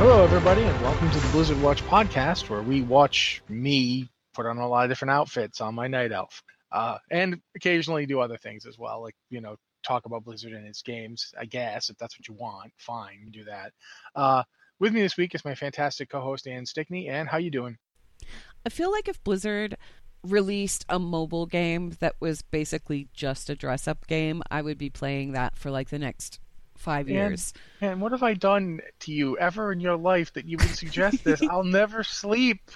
Hello, everybody, and welcome to the Blizzard Watch podcast, where we watch me put on a lot of different outfits on my night elf, uh, and occasionally do other things as well, like you know talk about Blizzard and its games. I guess if that's what you want, fine, you do that. Uh, with me this week is my fantastic co-host Anne Stickney. And how you doing? I feel like if Blizzard released a mobile game that was basically just a dress up game, I would be playing that for like the next five years. And, what have I done to you ever in your life that you would suggest this? I'll never sleep.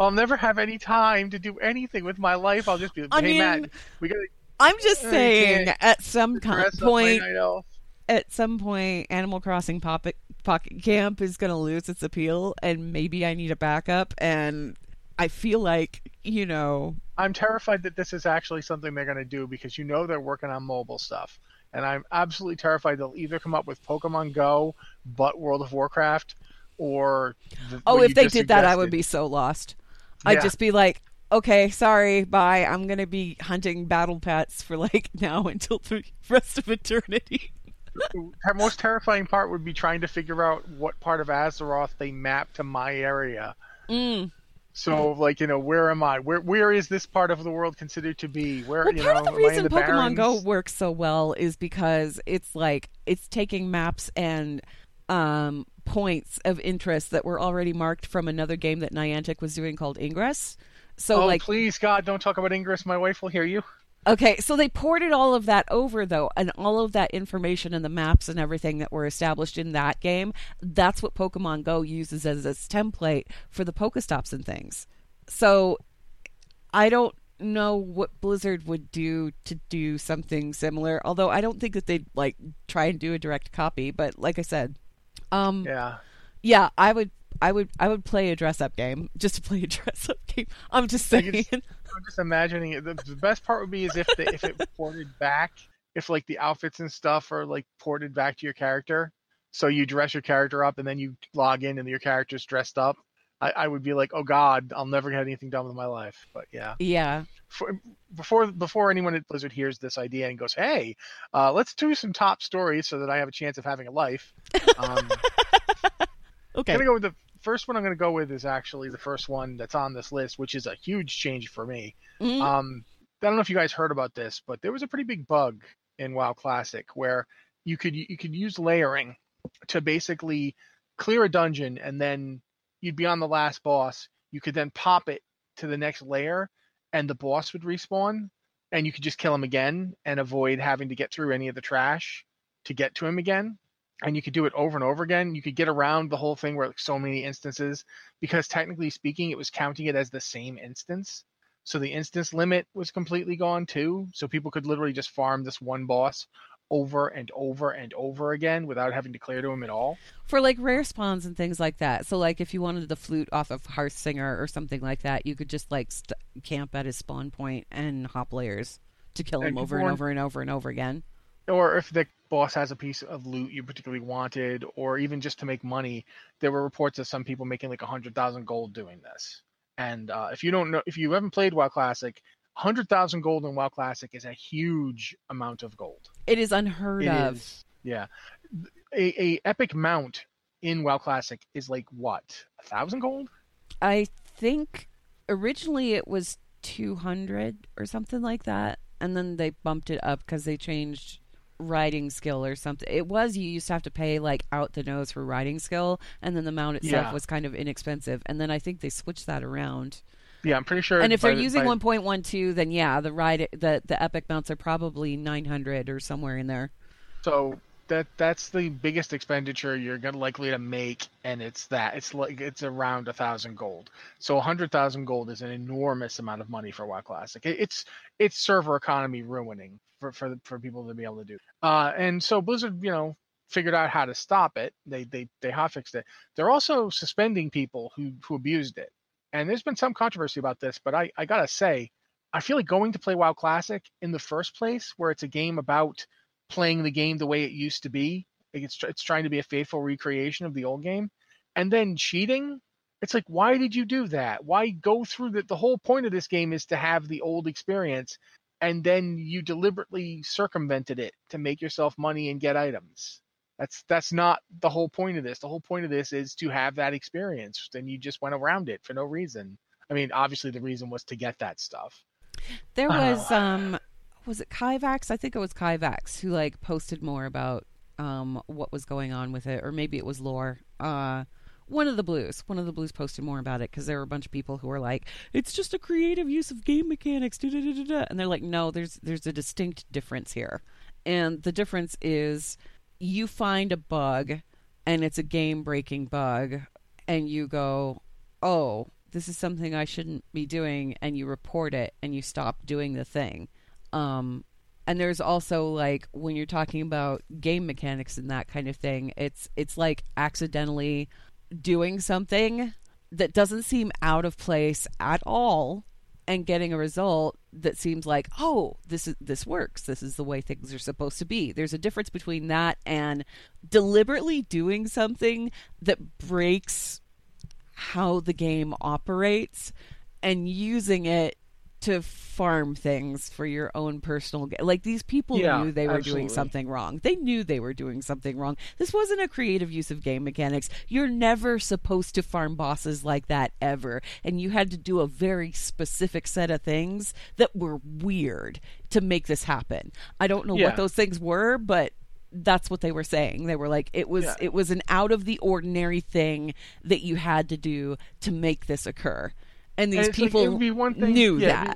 I'll never have any time to do anything with my life. I'll just be, I hey mean, Matt, we gotta. I'm just I saying, at some con- dress up my point, at some point, Animal Crossing Pocket Pocket Camp is going to lose its appeal, and maybe I need a backup. And I feel like, you know, I'm terrified that this is actually something they're going to do because you know they're working on mobile stuff. And I'm absolutely terrified they'll either come up with Pokemon Go, but World of Warcraft, or. The, oh, if they did that, I would be so lost. I'd just be like, okay, sorry, bye. I'm going to be hunting battle pets for like now until the rest of eternity. The most terrifying part would be trying to figure out what part of Azeroth they map to my area. Mm. So, like, you know, where am I? Where where is this part of the world considered to be? Where Well, you part know, of the am I in reason the Pokemon Go works so well is because it's like it's taking maps and um, points of interest that were already marked from another game that Niantic was doing called Ingress. So oh, like please, God, don't talk about Ingress. My wife will hear you. Okay, so they ported all of that over though, and all of that information and the maps and everything that were established in that game. That's what Pokemon Go uses as its template for the Pokestops and things. So I don't know what Blizzard would do to do something similar. Although I don't think that they'd like try and do a direct copy. But like I said, um, Yeah. yeah, I would. I would I would play a dress up game just to play a dress up game. I'm just saying. I'm just imagining it. The, the best part would be is if the, if it ported back, if like the outfits and stuff are like ported back to your character. So you dress your character up and then you log in and your character's dressed up. I, I would be like, oh God, I'll never get anything done with my life. But yeah. yeah. For, before before anyone at Blizzard hears this idea and goes, hey, uh, let's do some top stories so that I have a chance of having a life. Um, Okay. I'm gonna go with the first one. I'm gonna go with is actually the first one that's on this list, which is a huge change for me. Mhm. Um, I don't know if you guys heard about this, but there was a pretty big bug in WoW Classic where you could you could use layering to basically clear a dungeon and then you'd be on the last boss. You could then pop it to the next layer, and the boss would respawn, and you could just kill him again and avoid having to get through any of the trash to get to him again. And you could do it over and over again. You could get around the whole thing where like so many instances, because technically speaking, it was counting it as the same instance. So the instance limit was completely gone too. So people could literally just farm this one boss over and over and over again without having to clear to him at all. For like rare spawns and things like that. So like if you wanted the flute off of Hearth Singer or something like that, you could just like st- camp at his spawn point and hop layers to kill him over and over and over and over again. Or if the boss has a piece of loot you particularly wanted, or even just to make money, there were reports of some people making like a hundred thousand gold doing this. And uh, if you don't know, if you haven't played WoW Classic, hundred thousand gold in WoW Classic is a huge amount of gold. It is unheard It of. is, yeah. A, a epic mount in WoW Classic is like what a thousand gold? I think originally it was 200 or something like that. And then they bumped it up because they changed riding skill or something. It was you used to have to pay like out the nose for riding skill, and then the mount itself Yeah. was kind of inexpensive. And then I think they switched that around. Yeah, I'm pretty sure. and if they're the- using by- 1.12, then yeah, the ride the the epic mounts are probably 900 or somewhere in there. So that that's the biggest expenditure you're gonna likely to make, and it's that it's like it's around a thousand gold. So a hundred thousand gold is an enormous amount of money for WoW Classic. It, it's it's server economy ruining for for for people to be able to do. Uh, and so Blizzard, you know, figured out how to stop it. They they they hotfixed it. They're also suspending people who who abused it. And there's been some controversy about this, but I I gotta say, I feel like going to play WoW Classic in the first place, where it's a game about playing the game the way it used to be. It's it's trying to be a faithful recreation of the old game, and then cheating. It's like, why did you do that? Why go through the the whole point of this game is to have the old experience, and then you deliberately circumvented it to make yourself money and get items. That's that's not the whole point of this. The whole point of this is to have that experience. Then you just went around it for no reason. I mean, obviously the reason was to get that stuff. There I don't was um was it Kaivax? I think it was Kaivax who like posted more about um what was going on with it or maybe it was Lore. Uh one of the blues, one of the blues posted more about it because there were a bunch of people who were like, "It's just a creative use of game mechanics," da-da-da-da-da. and they're like, "No, there's there's a distinct difference here, and the difference is you find a bug, and it's a game breaking bug, and you go, oh, this is something I shouldn't be doing, and you report it and you stop doing the thing. Um, and there's also like when you're talking about game mechanics and that kind of thing, it's it's like accidentally doing something that doesn't seem out of place at all and getting a result that seems like oh this is this works. This is the way things are supposed to be. There's a difference between that and deliberately doing something that breaks how the game operates and using it to farm things for your own personal ga- like these people Yeah, knew they were doing something wrong. They knew they were doing something wrong. This wasn't a creative use of game mechanics. You're never supposed to farm bosses like that ever. And you had to do a very specific set of things that were weird to make this happen. I don't know Yeah. what those things were but that's what they were saying. They were like it was Yeah. it was an out of the ordinary thing that you had to do to make this occur and these And like, people one thing- knew yeah,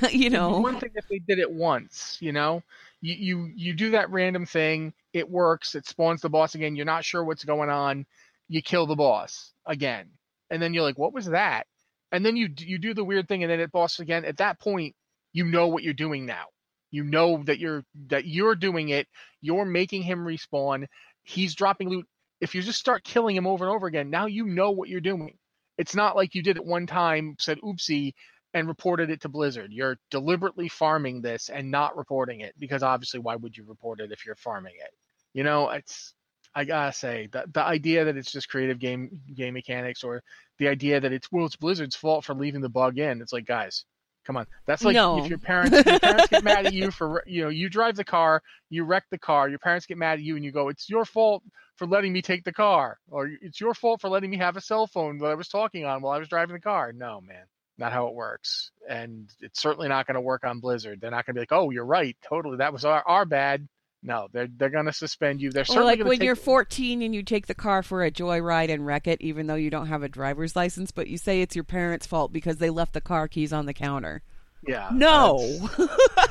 that you know one thing if they did it once, you know, you, you you do that random thing, it works, it spawns the boss again. You're not sure what's going on, you kill the boss again, and then you're like, what was that? And then you you do the weird thing, and then it boss again. At that point, you know what you're doing now. You know that you're that you're doing it. You're making him respawn. He's dropping loot. If you just start killing him over and over again, now you know what you're doing. It's not like you did it one time, said oopsie, and reported it to Blizzard. You're deliberately farming this and not reporting it because obviously, why would you report it if you're farming it? You know, it's I gotta say the the idea that it's just creative game game mechanics or the idea that it's well it's Blizzard's fault for leaving the bug in. It's like guys, come on. That's like No. if your parents your parents get mad at you for you know you drive the car, you wreck the car, your parents get mad at you and you go it's your fault for letting me take the car or it's your fault for letting me have a cell phone that I was talking on while I was driving the car. No, man not how it works. And it's certainly not going to work on Blizzard. They're not going to be like, "Oh, you're right, totally. That was our, our bad." No, they're they're going to suspend you. They're or like when take- you're 14 and you take the car for a joyride and wreck it even though you don't have a driver's license but you say it's your parents fault because they left the car keys on the counter yeah, no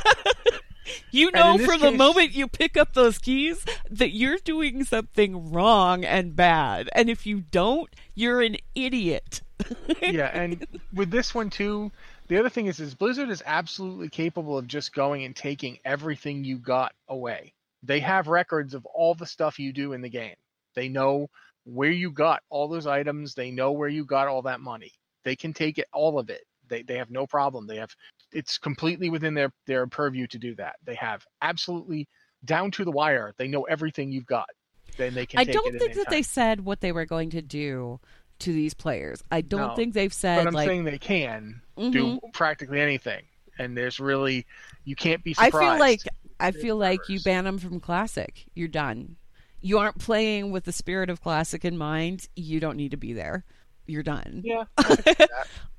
you know from the moment you pick up those keys that you're doing something wrong and bad and if you don't you're an idiot yeah, and with this one too, the other thing is, is Blizzard is absolutely capable of just going and taking everything you got away. They have records of all the stuff you do in the game. They know where you got all those items. They know where you got all that money. They can take it, all of it. They they have no problem. They have it's completely within their their purview to do that. They have absolutely down to the wire. They know everything you've got. Then they can. I don't think that they said what they were going to do to these players. I don't No. think they've said But I'm like saying they can do Mhm. practically anything, and there's really you can't be surprised. I feel like I feel like you ban them from classic. You're done. You aren't playing with the spirit of classic in mind. You don't need to be there. You're done. yeah,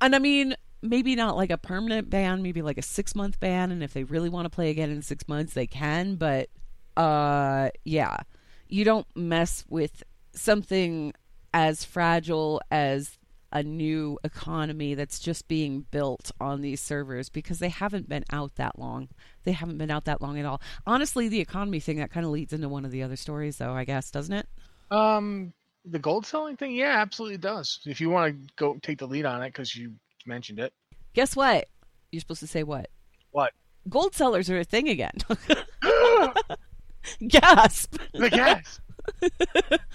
And I mean, maybe not like a permanent ban, maybe like a six month ban. And if they really want to play again in six months, they can. But uh, yeah, you don't mess with something as fragile as a new economy that's just being built on these servers because they haven't been out that long. They haven't been out that long at all. Honestly, the economy thing that kind of leads into one of the other stories, though, I guess, doesn't it? Um, the gold selling thing, yeah, absolutely does. If you want to go take the lead on it because you mentioned it, Guess what? You're supposed to say what? what Gold sellers are a thing again. Gasp. the gas.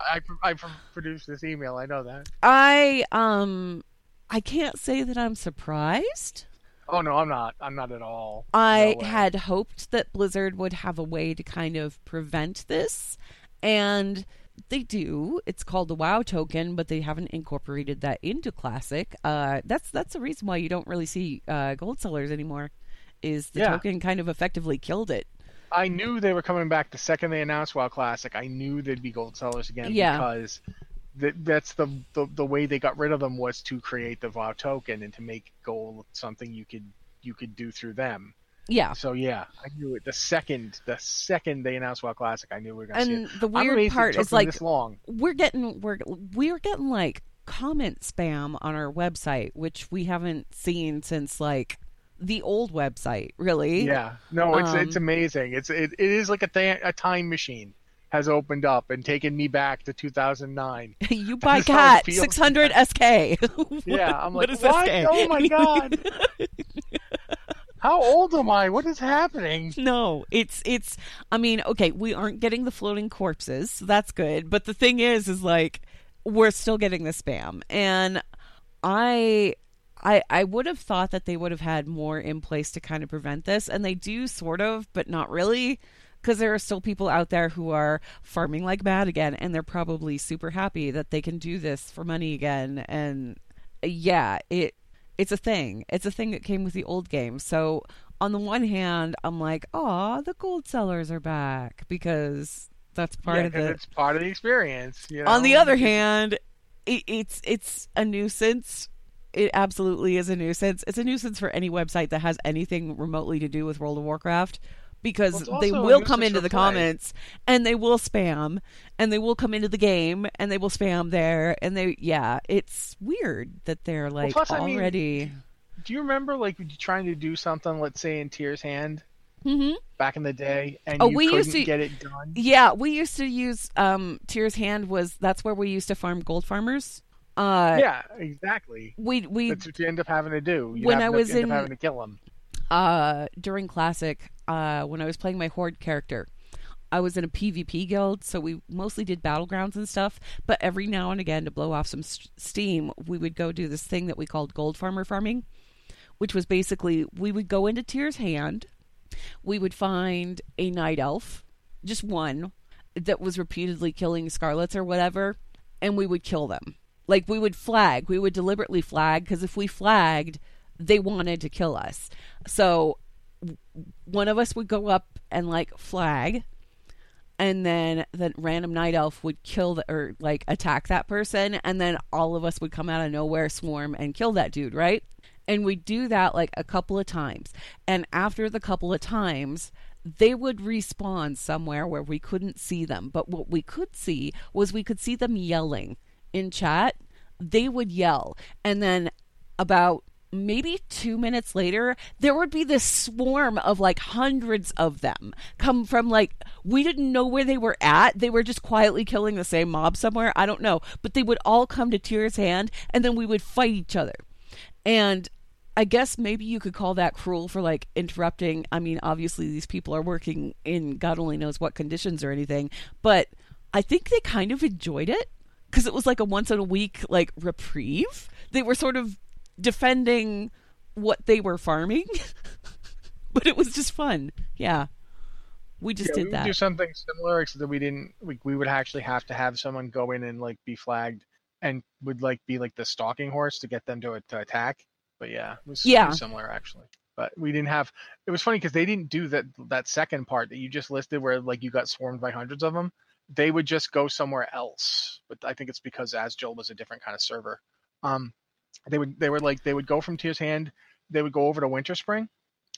I I produced this email. I know that. I um I can't say that I'm surprised. Oh no, I'm not. I'm not at all. I No had hoped that Blizzard would have a way to kind of prevent this and they do. It's called the WoW token, but they haven't incorporated that into Classic. Uh, that's that's the reason why you don't really see uh, gold sellers anymore. Is the Yeah. token kind of effectively killed it? I knew they were coming back the second they announced WoW Classic. I knew they'd be gold sellers again Yeah. because that that's the, the the way they got rid of them was to create the WoW token and to make gold something you could you could do through them. Yeah. So yeah, I knew it the second the second they announced WoW Classic. I knew we were gonna see And the weird part is like this long. we're getting we're we're getting like comment spam on our website, which we haven't seen since like the old website, really. Yeah, no, it's it's Um, amazing. It's it, it is like a th- a time machine has opened up and taken me back to 2009. you buy cat six hundred SK. Yeah, I'm like, what is what? SK? Oh my god! How old am I? What is happening? No, it's it's. I mean, okay, we aren't getting the floating corpses, so that's good. But the thing is, is like we're still getting the spam, and I, I, I would have thought that they would have had more in place to kind of prevent this, and they do sort of, but not really, because there are still people out there who are farming like mad again, and they're probably super happy that they can do this for money again, and yeah, it it's a thing. It's a thing that came with the old game. So on the one hand, I'm like, oh, the gold sellers are back because that's part yeah, of the. it's part of the experience. You know? On the other hand, it, it's it's a nuisance. It absolutely is a nuisance. It's a nuisance for any website that has anything remotely to do with World of Warcraft because Well, they will come into the play. comments and they will spam and they will come into the game and they will spam there and they yeah, it's weird that they're like plus, I mean, already do you remember like trying to do something, let's say in Tyr's Hand Mm-hmm. back in the day, and Oh, you we couldn't used to- get it done? Yeah, we used to use um Tyr's Hand was that's where we used to farm gold farmers. Uh yeah, exactly. we we That's what you end up having to do. You When have I was end in- up having to kill them. uh during classic uh when I was playing my horde character I was in a PvP guild, so we mostly did battlegrounds and stuff. But every now and again, to blow off some st- steam, we would go do this thing that we called gold farmer farming, which was basically we would go into Tyr's hand, we would find a night elf, just one, that was repeatedly killing scarlets or whatever, and we would kill them. Like we would flag, we would deliberately flag because if we flagged, they wanted to kill us. So one of us would go up and like flag and then the random night elf would kill the, or like attack that person and then all of us would come out of nowhere swarm and kill that dude right? And we'd do that like a couple of times. And after the couple of times they would respawn somewhere where we couldn't see them. But what we could see was we could see them yelling in chat they would yell and then about maybe two minutes later, there would be this swarm of like hundreds of them come from like, we didn't know where they were at. They were just quietly killing the same mob somewhere. I don't know. But they would all come to Tyr's hand and then we would fight each other. And I guess maybe you could call that cruel for like interrupting. I mean, obviously these people are working in God only knows what conditions or anything, but I think they kind of enjoyed it because it was like a once in a week like reprieve. They were sort of defending what they were farming, but it was just fun. Yeah. We just Yeah, did we that. would do something similar, except that we didn't. We, we would actually have to have someone go in and like be flagged, and would like be like the stalking horse to get them to, to attack. But yeah, it was Yeah. similar actually. But we didn't have. It was funny because they didn't do that that second part that you just listed, where like you got swarmed by hundreds of them. They would just go somewhere else. But I think it's because Azjol was a different kind of server. Um, they would they were like they would go from Tyr's hand. They would go over to Winterspring,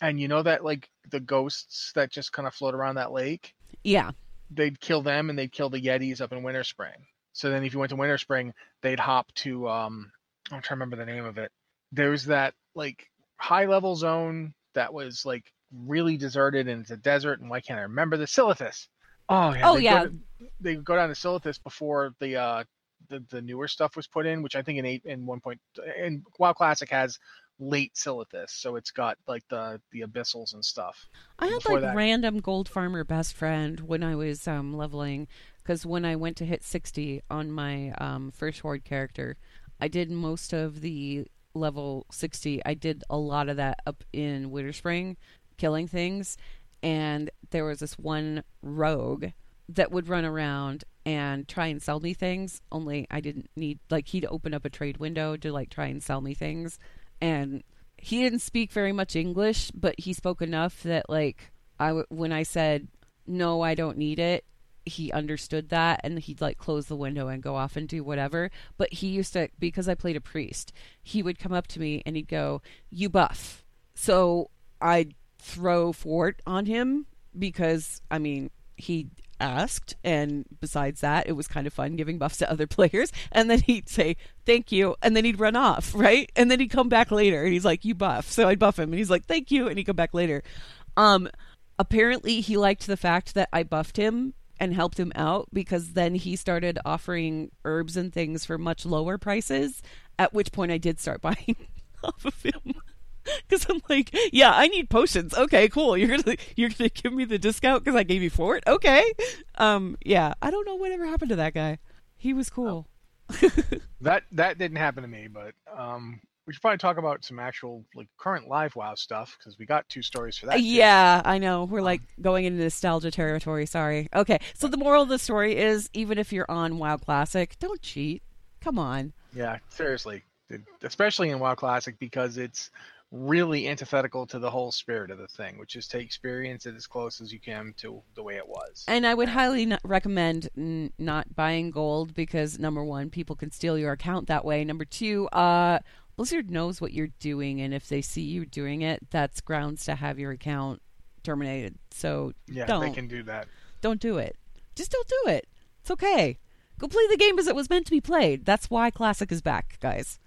and you know that like the ghosts that just kind of float around that lake yeah. they'd kill them and they'd kill the Yetis up in Winterspring. So then if you went to Winterspring, they'd hop to um I'm trying to remember the name of it. There's that like high level zone that was like really deserted and it's a desert and why can't I remember the Silithus? Oh yeah. Oh, they'd yeah. Go to, they go down to Silithus before the uh the, the newer stuff was put in, which I think in eight in one point. and WoW Classic has late Silithus, so it's got like the the abyssals and stuff. I had Before like that- random gold farmer best friend when I was um, leveling because when I went to hit 60 on my um, first horde character, I did most of the level 60. I did a lot of that up in Winterspring, killing things, and there was this one rogue that would run around and try and sell me things. Only I didn't need like he'd open up a trade window to like try and sell me things, and he didn't speak very much English, but he spoke enough that like I when I said no, I don't need it, he understood that and he'd like close the window and go off and do whatever. But he used to because I played a priest, he would come up to me and he'd go, "You buff." So I'd throw fort on him because I mean he asked. And besides that it was kind of fun giving buffs to other players. And then he'd say thank you. And then he'd run off right? And then he'd come back later. And he's like you buff. So i'd buff him. And he's like thank you. And he'd come back later. Um apparently he liked the fact that i buffed him and helped him out because then he started offering herbs and things for much lower prices at which point i did start buying off of him because I'm like, yeah, I need potions. Okay, cool. You're gonna you're gonna give me the discount because I gave you for it. Okay, um, yeah. I don't know whatever happened to that guy. He was cool. That that didn't happen to me, but um, we should probably talk about some actual like current live WoW stuff because we got two stories for that. too. yeah, I know. We're like going into nostalgia territory. Sorry. Okay, so the moral of the story is, even if you're on WoW Classic, don't cheat. Come on. yeah, seriously, especially in WoW Classic because it's really antithetical to the whole spirit of the thing, which is to experience it as close as you can to the way it was. And I would highly n- recommend n- not buying gold because number one, people can steal your account that way. Number two, uh, Blizzard knows what you're doing, and if they see you doing it, that's grounds to have your account terminated. So yeah, don't they can do that. don't do it. Just don't do it. It's okay. Go play the game as it was meant to be played. That's why Classic is back, guys.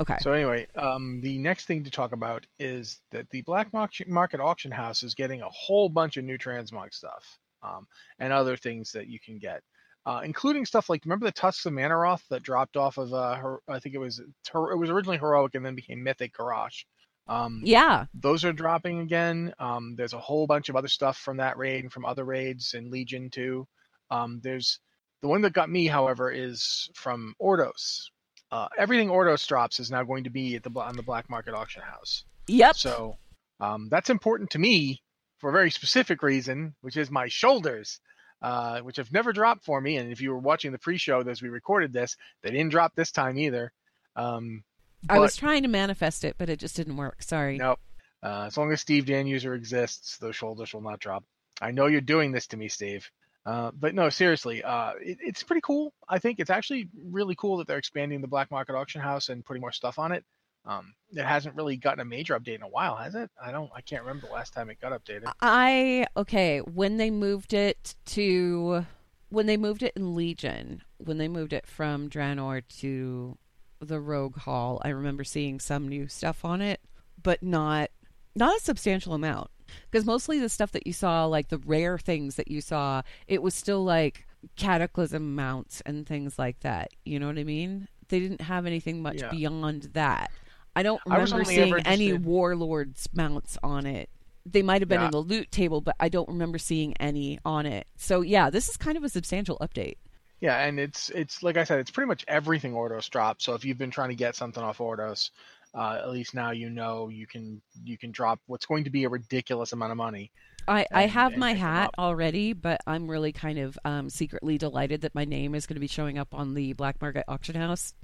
Okay. So anyway, um, the next thing to talk about is that the black market auction house is getting a whole bunch of new transmog stuff um, and other things that you can get, uh, including stuff like remember the tusks of Mannoroth that dropped off of uh, her, I think it was her, it was originally heroic and then became mythic Garage. Um, yeah. those are dropping again. Um, there's a whole bunch of other stuff from that raid and from other raids and Legion too. Um, there's the one that got me, however, is from Ordos. Uh, everything Ordos drops is now going to be at the on the black market auction house. Yep. So um, that's important to me for a very specific reason, which is my shoulders, uh, which have never dropped for me. And if you were watching the pre-show as we recorded this, they didn't drop this time either. Um, I was trying to manifest it, but it just didn't work. Sorry. Nope. Uh, as long as Steve Dan user exists, those shoulders will not drop. I know you're doing this to me, Steve. Uh, but no, seriously, uh, it, it's pretty cool. I think it's actually really cool that they're expanding the black market auction house and putting more stuff on it. Um, it hasn't really gotten a major update in a while, has it? I don't. I can't remember the last time it got updated. I okay when they moved it to when they moved it in Legion when they moved it from Draenor to the Rogue Hall. I remember seeing some new stuff on it, but not not a substantial amount because mostly the stuff that you saw, like the rare things that you saw, it was still like cataclysm mounts and things like that. You know what I mean? They didn't have anything much Yeah. beyond that. I don't remember only seeing any warlords mounts on it. They might have been Yeah. in the loot table, but I don't remember seeing any on it. So yeah, this is kind of a substantial update. Yeah, and it's it's like I said, it's pretty much everything Ordos drop. So if you've been trying to get something off Ordos, uh, at least now you know you can you can drop what's going to be a ridiculous amount of money. I, I have my hat already, but I'm really kind of um, secretly delighted that my name is going to be showing up on the black market auction house.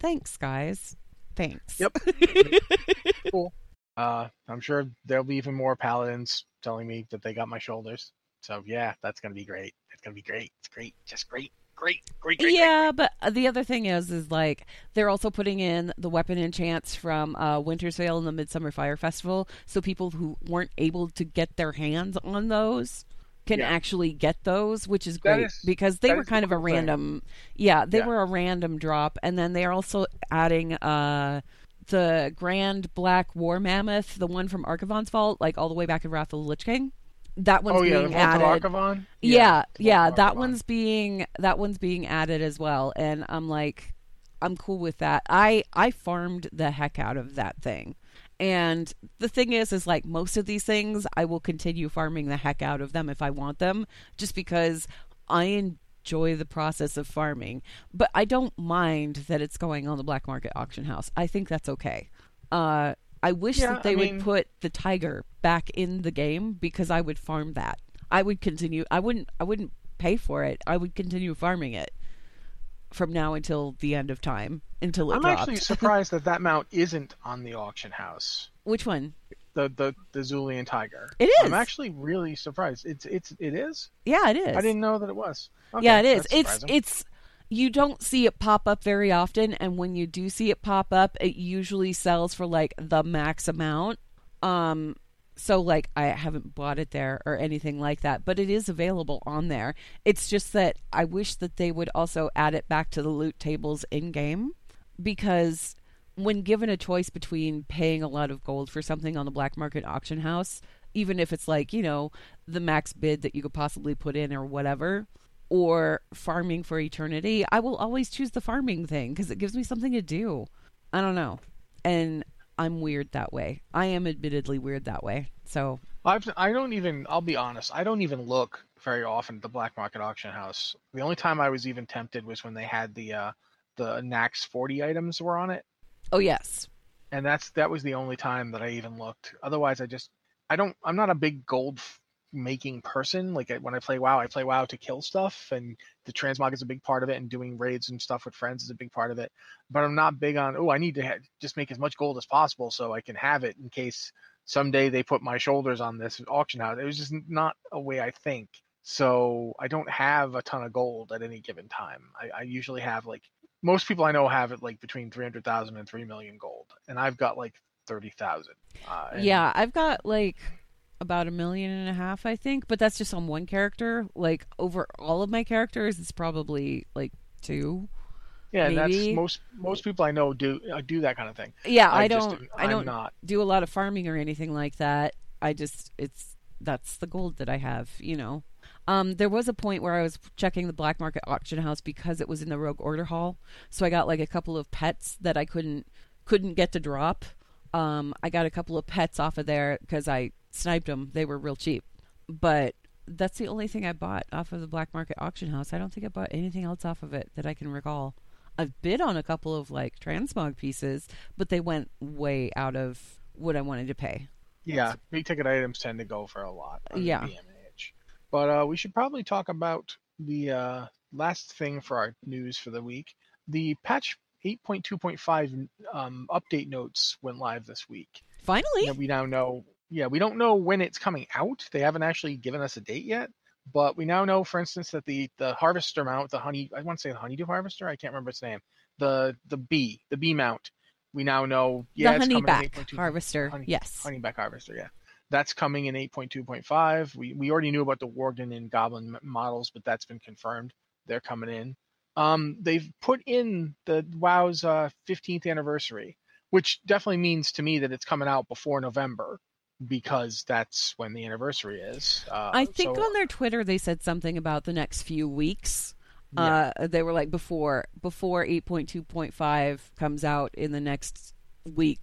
Thanks, guys. Thanks. Yep. cool. Uh, I'm sure there'll be even more paladins telling me that they got my shoulders. So yeah, that's gonna be great. It's gonna be great. It's great. Just great. Great. Great. Great. yeah, but uh, the other thing is, is like they're also putting in the weapon enchants from uh, Winter's Veil and the Midsummer Fire Festival, so people who weren't able to get their hands on those can Yeah. actually get those, which is great is- because they were kind of a cool thing. random. Yeah, they Yeah. were a random drop, and then they're also adding uh the Grand Black War Mammoth, the one from Archavon's Vault, like all the way back in Wrath of the Lich King. That one's Oh yeah, being added. Yeah, the yeah, that one's being that one's being added as well, and I'm like, I'm cool with that. I I farmed the heck out of that thing, and the thing is, is like most of these things, I will continue farming the heck out of them if I want them, just because I enjoy the process of farming. But I don't mind that it's going on the black market auction house. I think that's okay. Uh, I wish Yeah, that they I would mean- put the tiger back in the game because I would farm that. I would continue. I wouldn't. I wouldn't pay for it. I would continue farming it from now until the end of time until it I'm dropped. actually surprised that that mount isn't on the auction house. Which one? The the the Zulian Tiger. It is. I'm actually really surprised. It's it's it is. Yeah, it is. I didn't know that it was. Okay, yeah, it is. It's it's you don't see it pop up very often, and when you do see it pop up, it usually sells for like the max amount. Um, so like I haven't bought it there or anything like that, but it is available on there. It's just that I wish that they would also add it back to the loot tables in game because when given a choice between paying a lot of gold for something on the black market auction house, even if it's like, you know, the max bid that you could possibly put in or whatever, or farming for eternity, I will always choose the farming thing because it gives me something to do. I don't know. And I'm weird that way. I am admittedly weird that way. So, I've I don't even. I'll be honest. I don't even look very often at the black market auction house. The only time I was even tempted was when they had the uh the Nax 40 items were on it, oh, yes. and that's that was the only time that I even looked. Otherwise, I just I don't. I'm not a big gold making person. Like when I play WoW, I play WoW to kill stuff, and the transmog is a big part of it, and doing raids and stuff with friends is a big part of it. But I'm not big on. Oh, I need to ha- just make as much gold as possible so I can have it in case someday they put my shoulders on this auction house. It was just not a way I think. So I don't have a ton of gold at any given time. I, I usually have like most people I know have it like between 300,000 and 3 million gold, and I've got like 30,000. Uh, and- Yeah, I've got like about a million and a half, I think, but that's just on one character. Like over all of my characters, it's probably like two. yeah. and That's most most people I know do uh, do that kind of thing. Yeah, I I, don't. am- I don't not. do a lot of farming or anything like that. I just it's that's the gold that I have. You know, um, there was a point where I was checking the black market auction house because it was in the Rogue Order Hall. So I got like a couple of pets that I couldn't couldn't get to drop. Um, I got a couple of pets off of there because I sniped them. They were real cheap, but that's the only thing I bought off of the black market auction house. I don't think I bought anything else off of it that I can recall. I've bid on a couple of like transmog pieces, but they went way out of what I wanted to pay. Yeah, big ticket items tend to go for a lot. Yeah. BMH. But uh, we should probably talk about the uh, last thing for our news for the week. The patch 8.2.5 um, update notes went live this week. Finally, we now know. Yeah, we don't know when it's coming out. They haven't actually given us a date yet. But we now know, for instance, that the the harvester mount, the honey, I want to say the honeydew harvester, I can't remember its name. The the bee, the bee mount. We now know. Yeah, the it's coming in honeyback 8.2. harvester. Honey- yes. Honeyback harvester, yeah. That's coming in 8.2.5. We we already knew about the Worgen and Goblin models, but that's been confirmed. They're coming in. Um, they've put in the WoW's uh, 15th anniversary, which definitely means to me that it's coming out before November because that's when the anniversary is. Uh, I think so- on their Twitter they said something about the next few weeks. Yeah. Uh, they were like before before 8.2.5 comes out in the next week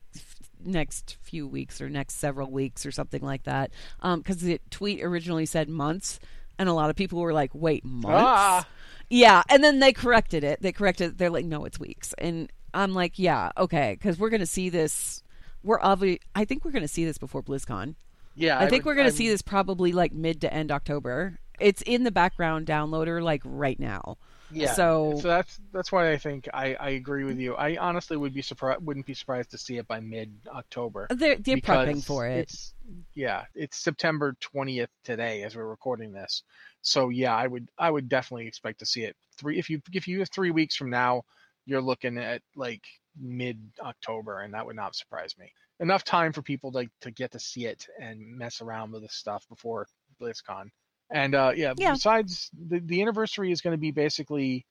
next few weeks or next several weeks or something like that because the tweet originally said months and a lot of people were like wait months Ah. yeah and then they corrected it they corrected it. they're like no it's weeks and i'm like yeah okay because we're gonna see this we're obviously i think we're gonna see this before blizzcon Yeah, I think would- we're going to see this probably like mid to end October. It's in the background downloader like right now. Yeah. So, so that's that's why I think I, I agree with you. I honestly would be surprised wouldn't be surprised to see it by mid October. they're they're prepping for it. It's, yeah, it's September twentieth today as we're recording this. So yeah, I would I would definitely expect to see it three if you if you have three weeks from now, you're looking at like mid October, and that would not surprise me. Enough time for people to to get to see it and mess around with the stuff before BlizzCon. And uh, yeah, Yeah. besides the the anniversary is going to be basically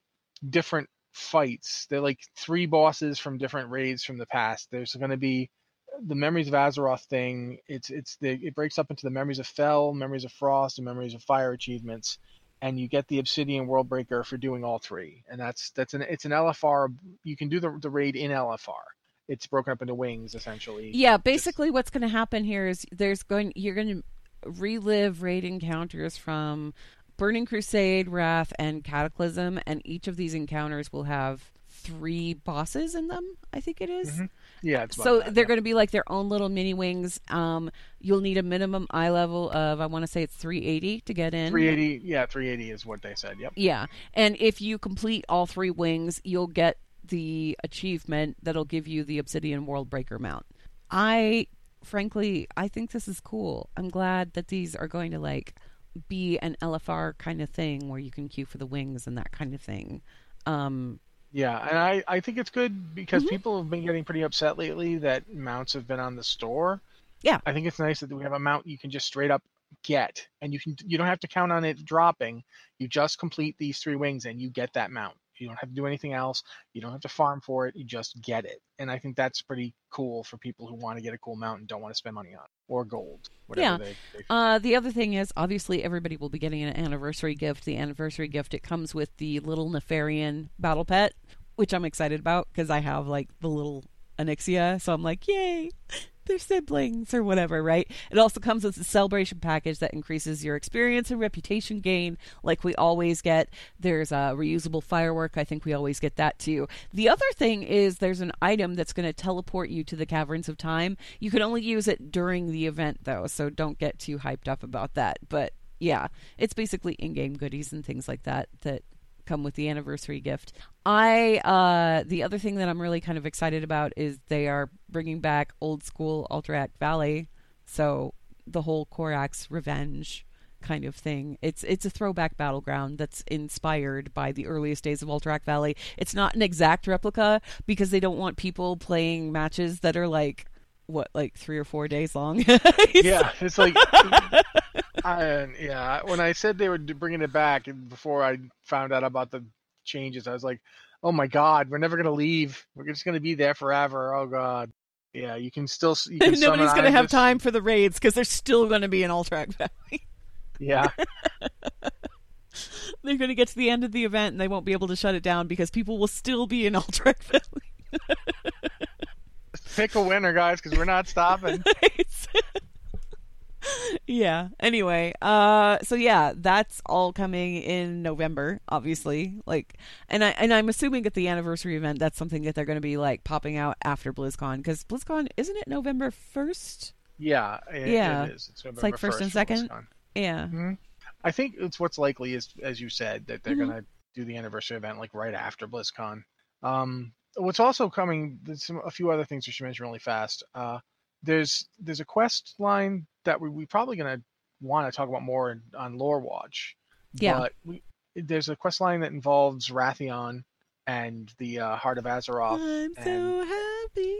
different fights. They're like three bosses from different raids from the past. There's going to be the Memories of Azeroth thing. It's it's the it breaks up into the Memories of Fell, Memories of Frost, and Memories of Fire achievements, and you get the Obsidian Worldbreaker for doing all three. And that's that's an it's an LFR. You can do the the raid in LFR. It's broken up into wings essentially. yeah, basically what's going to happen here is there's going you're going to relive raid encounters from Burning Crusade, Wrath, and Cataclysm, and each of these encounters will have three bosses in them. I think it is. Yeah, it's about so that, they're yeah. going to be like their own little mini wings. Um, you'll need a minimum eye level of I want to say it's 380 to get in. 380. Yeah, 380 is what they said. Yep. Yeah, and if you complete all three wings, you'll get the achievement that'll give you the Obsidian Worldbreaker mount. I frankly, I think this is cool. I'm glad that these are going to like be an LFR kind of thing where you can queue for the wings and that kind of thing. Um, Yeah, and I, I think it's good because Mm-hmm. people have been getting pretty upset lately that mounts have been on the store. Yeah. I think it's nice that we have a mount you can just straight up get, and you can you don't have to count on it dropping. You just complete these three wings and you get that mount. You don't have to do anything else. You don't have to farm for it. You just get it, and I think that's pretty cool for people who want to get a cool mount and don't want to spend money on it or gold. Whatever Yeah. They, they Uh, the other thing is, obviously, everybody will be getting an anniversary gift. The anniversary gift it comes with the little Nefarian battle pet, which I'm excited about because I have like the little Onyxia, so I'm like, yay, they're siblings or whatever, right? It also comes with a celebration package that increases your experience and reputation gain, like we always get. There's a reusable firework. I think we always get that too. The other thing is there's an item that's going to teleport you to the caverns of time. You can only use it during the event though, so don't get too hyped up about that. But yeah, it's basically in-game goodies and things like that that come with the anniversary gift. I uh the other thing that I'm really kind of excited about is they are bringing back old school Alterac Valley. So the whole Korrak's revenge kind of thing. It's it's a throwback battleground that's inspired by the earliest days of Alterac Valley. It's not an exact replica because they don't want people playing matches that are like what like 3 or 4 days long. yeah, it's like, I, yeah. When I said they were bringing it back, and before I found out about the changes, I was like, "Oh my god, we're never gonna leave. We're just gonna be there forever." Oh god. Yeah, you can still. You can Nobody's going to have time for the raids because there's still going to be an Alterac Valley. Yeah, They're going to get to the end of the event and they won't be able to shut it down because people will still be in Alterac Valley. pick a winner, guys, because we're not stopping. Yeah. Anyway, uh, so yeah, that's all coming in November, obviously. Like, and I and I'm assuming at the anniversary event, that's something that they're going to be like popping out after BlizzCon because BlizzCon isn't it November first? Yeah, it, Yeah. it is. It's, It's like first and 1st for second? BlizzCon. Yeah. I think it's what's likely is, as you said, that they're Mhm. gonna do the anniversary event like right after BlizzCon. Um, what's also coming? There's some, a few other things we should mention really fast. Uh, there's there's a quest line that we we probably gonna want to talk about more in, on Lore Watch. Yeah. But we, there's a quest line that involves Wrathion and the uh, Heart of Azeroth. I'm so happy.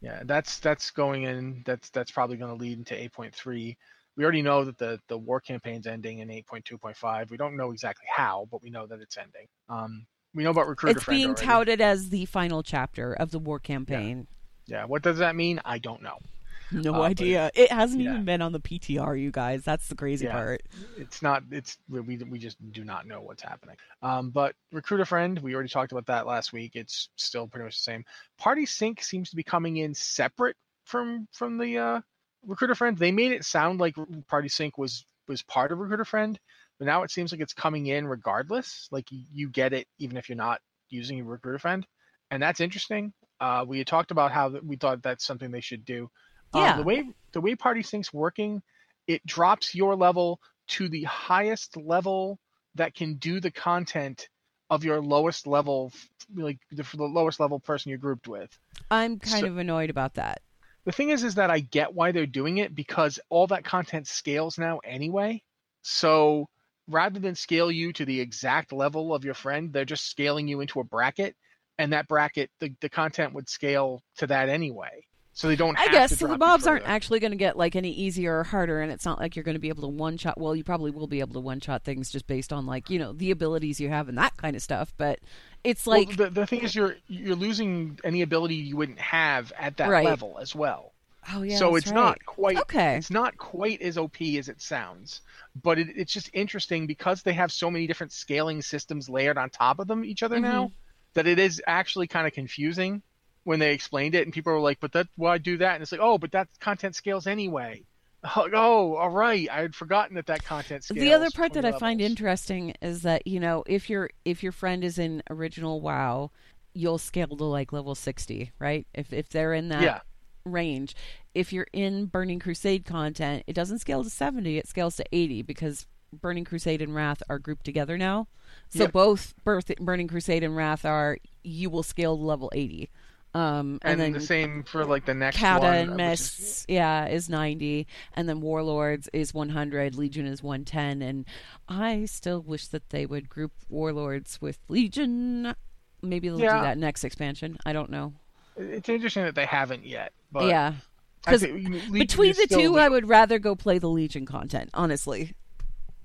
Yeah, that's that's going in. That's that's probably going to lead into 8.3. We already know that the the war campaign's ending in 8.2.5. We don't know exactly how, but we know that it's ending. Um, we know about recruiter It's being already. touted as the final chapter of the war campaign. Yeah, what does that mean? I don't know. No Uh, idea. It hasn't yeah. even been on the PTR, you guys. That's the crazy Yeah. part. It's not. It's we we just do not know what's happening. Um, but recruit-a-friend, we already talked about that last week. It's still pretty much the same. Party sync seems to be coming in separate from from the uh, recruit-a-friend. They made it sound like party sync was was part of recruit-a-friend, but now it seems like it's coming in regardless. Like you, you get it even if you're not using recruit-a-friend, and that's interesting. Uh, we had talked about how we thought that's something they should do. Um, Yeah. the way the way party sync's working, it drops your level to the highest level that can do the content of your lowest level, like the, the lowest level person you're grouped with. I'm kind So- of annoyed about that. The thing is, is that I get why they're doing it because all that content scales now anyway. So rather than scale you to the exact level of your friend, they're just scaling you into a bracket, and that bracket, the, the content would scale to that anyway. So they don't. I have guess so. The mobs aren't actually going to get like any easier or harder, and it's not like you're going to be able to one shot. Well, you probably will be able to one shot things just based on like you know the abilities you have and that kind of stuff. But it's Well, like the, the thing is, you're you're losing any ability you wouldn't have at that Right. level as well. oh yeah, so it's right. not quite Okay. It's not quite as OP as it sounds, but it, it's just interesting because they have so many different scaling systems layered on top of them each other Mm-hmm. now that it is actually kind of confusing when they explained it and people were like, "But that why do that?" And it's like, "Oh, but that content scales anyway." Oh, all right. I had forgotten that that content scales. the other part that 20 I find interesting is that you know if your if your friend is in original WoW, you'll scale to like level sixty, right? If if they're in that Yeah. range. If you're in Burning Crusade content, it doesn't scale to seventy; it scales to eighty because Burning Crusade and Wrath are grouped together now. So both Burning Crusade and Wrath are you will scale to level eighty. Um, and, and, then the same for like the next Kata one, and which is- Mists, yeah, is 90, and then Warlords is 100, Legion is 110, and I still wish that they would group Warlords with Legion. Maybe they'll Yeah. do that next expansion. I don't know. It's interesting that they haven't yet. But yeah, because between the two, I would rather go play the Legion content, honestly.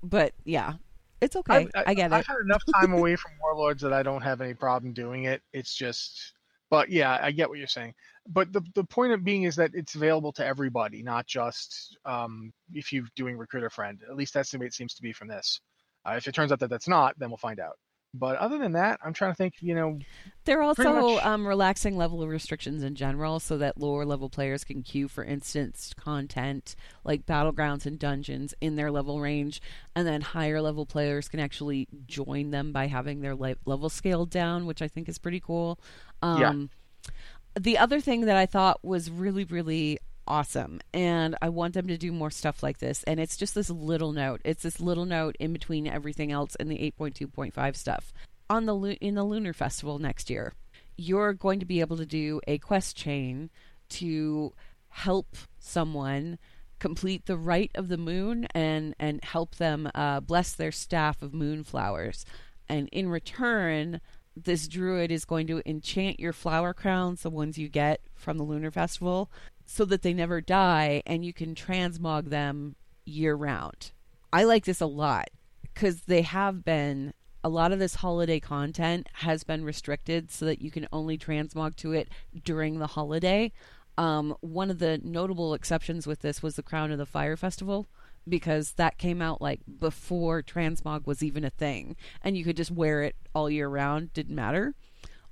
But yeah, it's okay. I, get it. I've had enough time away from Warlords that I don't have any problem doing it. It's just, but yeah, I get what you're saying. But the the point of being is that it's available to everybody, not just um, if you're doing recruit-a-friend. At least that's the way it seems to be from this. Uh, if it turns out that that's not, then we'll find out. But other than that, I'm trying to think. You know, They're also much- um, relaxing level of restrictions in general so that lower level players can queue for instanced content like battlegrounds and dungeons in their level range, and then higher level players can actually join them by having their le- level scaled down, which I think is pretty cool. Um, Yeah. The other thing that I thought was really, really awesome, and I want them to do more stuff like this, and it's just this little note. It's this little note in between everything else in the 8.2.5 stuff. On the in the Lunar Festival next year, you're going to be able to do a quest chain to help someone complete the rite of the moon and and help them uh, bless their staff of moonflowers. And in return, this druid is going to enchant your flower crowns, the ones you get from the Lunar Festival, so that they never die and you can transmog them year round. I like this a lot because they have been a lot of this holiday content has been restricted so that you can only transmog to it during the holiday. Um, one of the notable exceptions with this was the Crown of the Fire Festival because that came out like before transmog was even a thing, and you could just wear it all year round, didn't matter.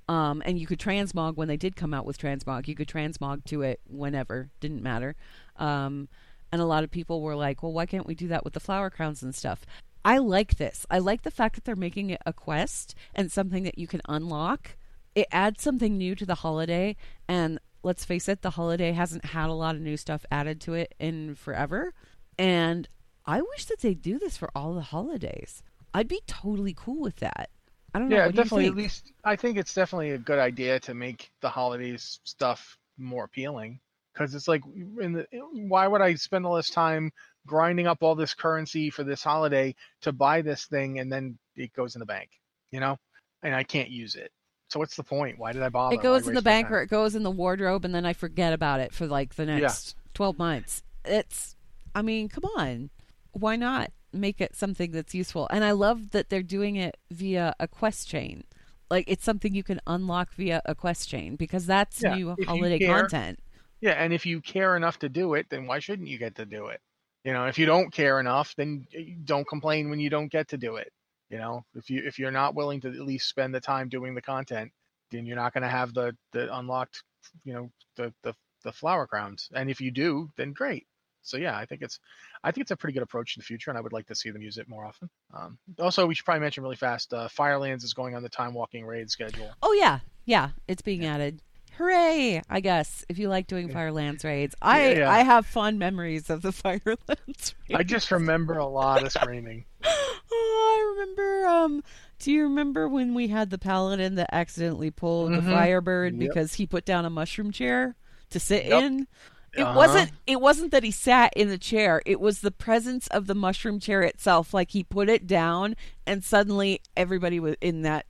Um, and you could transmog when they did come out with transmog. You could transmog to it whenever, didn't matter. Um, and a lot of people were like, well, why can't we do that with the flower crowns and stuff? I like this. I like the fact that they're making it a quest and something that you can unlock. It adds something new to the holiday. And let's face it, the holiday hasn't had a lot of new stuff added to it in forever. And I wish that they do this for all the holidays. I'd be totally cool with that. I don't know. yeah, definitely. At least I think it's definitely a good idea to make the holidays stuff more appealing. Because it's like, in the, why would I spend all this time grinding up all this currency for this holiday to buy this thing and then it goes in the bank, you know, and I can't use it. So what's the point? Why did I bother? It goes in the bank or it goes in the wardrobe, and then I forget about it for like the next 12 months. It's, I mean, come on. Why not make it something that's useful? And I love that they're doing it via a quest chain. Like, it's something you can unlock via a quest chain because that's Yeah, new holiday care- content. Yeah, and if you care enough to do it, then why shouldn't you get to do it? You know, if you don't care enough, then eh, don't complain when you don't get to do it. You know, if you if you're not willing to at least spend the time doing the content, then you're not going to have the the unlocked, you know, the the the flower crowns. And if you do, then great. So yeah, I think it's I think it's a pretty good approach in the future, and I would like to see them use it more often. Um, also, we should probably mention really fast: uh, Firelands is going on the time walking raid schedule. Oh yeah, yeah, it's being added. Hooray! I guess if you like doing Firelands raids, I Yeah. I have fond memories of the Firelands. I just remember a lot of screaming. Oh, I remember. Um, do you remember when we had the paladin that accidentally pulled the Mhm. Firebird Yep. because he put down a mushroom chair to sit Yep. in? It Uh-huh. wasn't. It wasn't that he sat in the chair. It was the presence of the mushroom chair itself. Like he put it down, and suddenly everybody was in that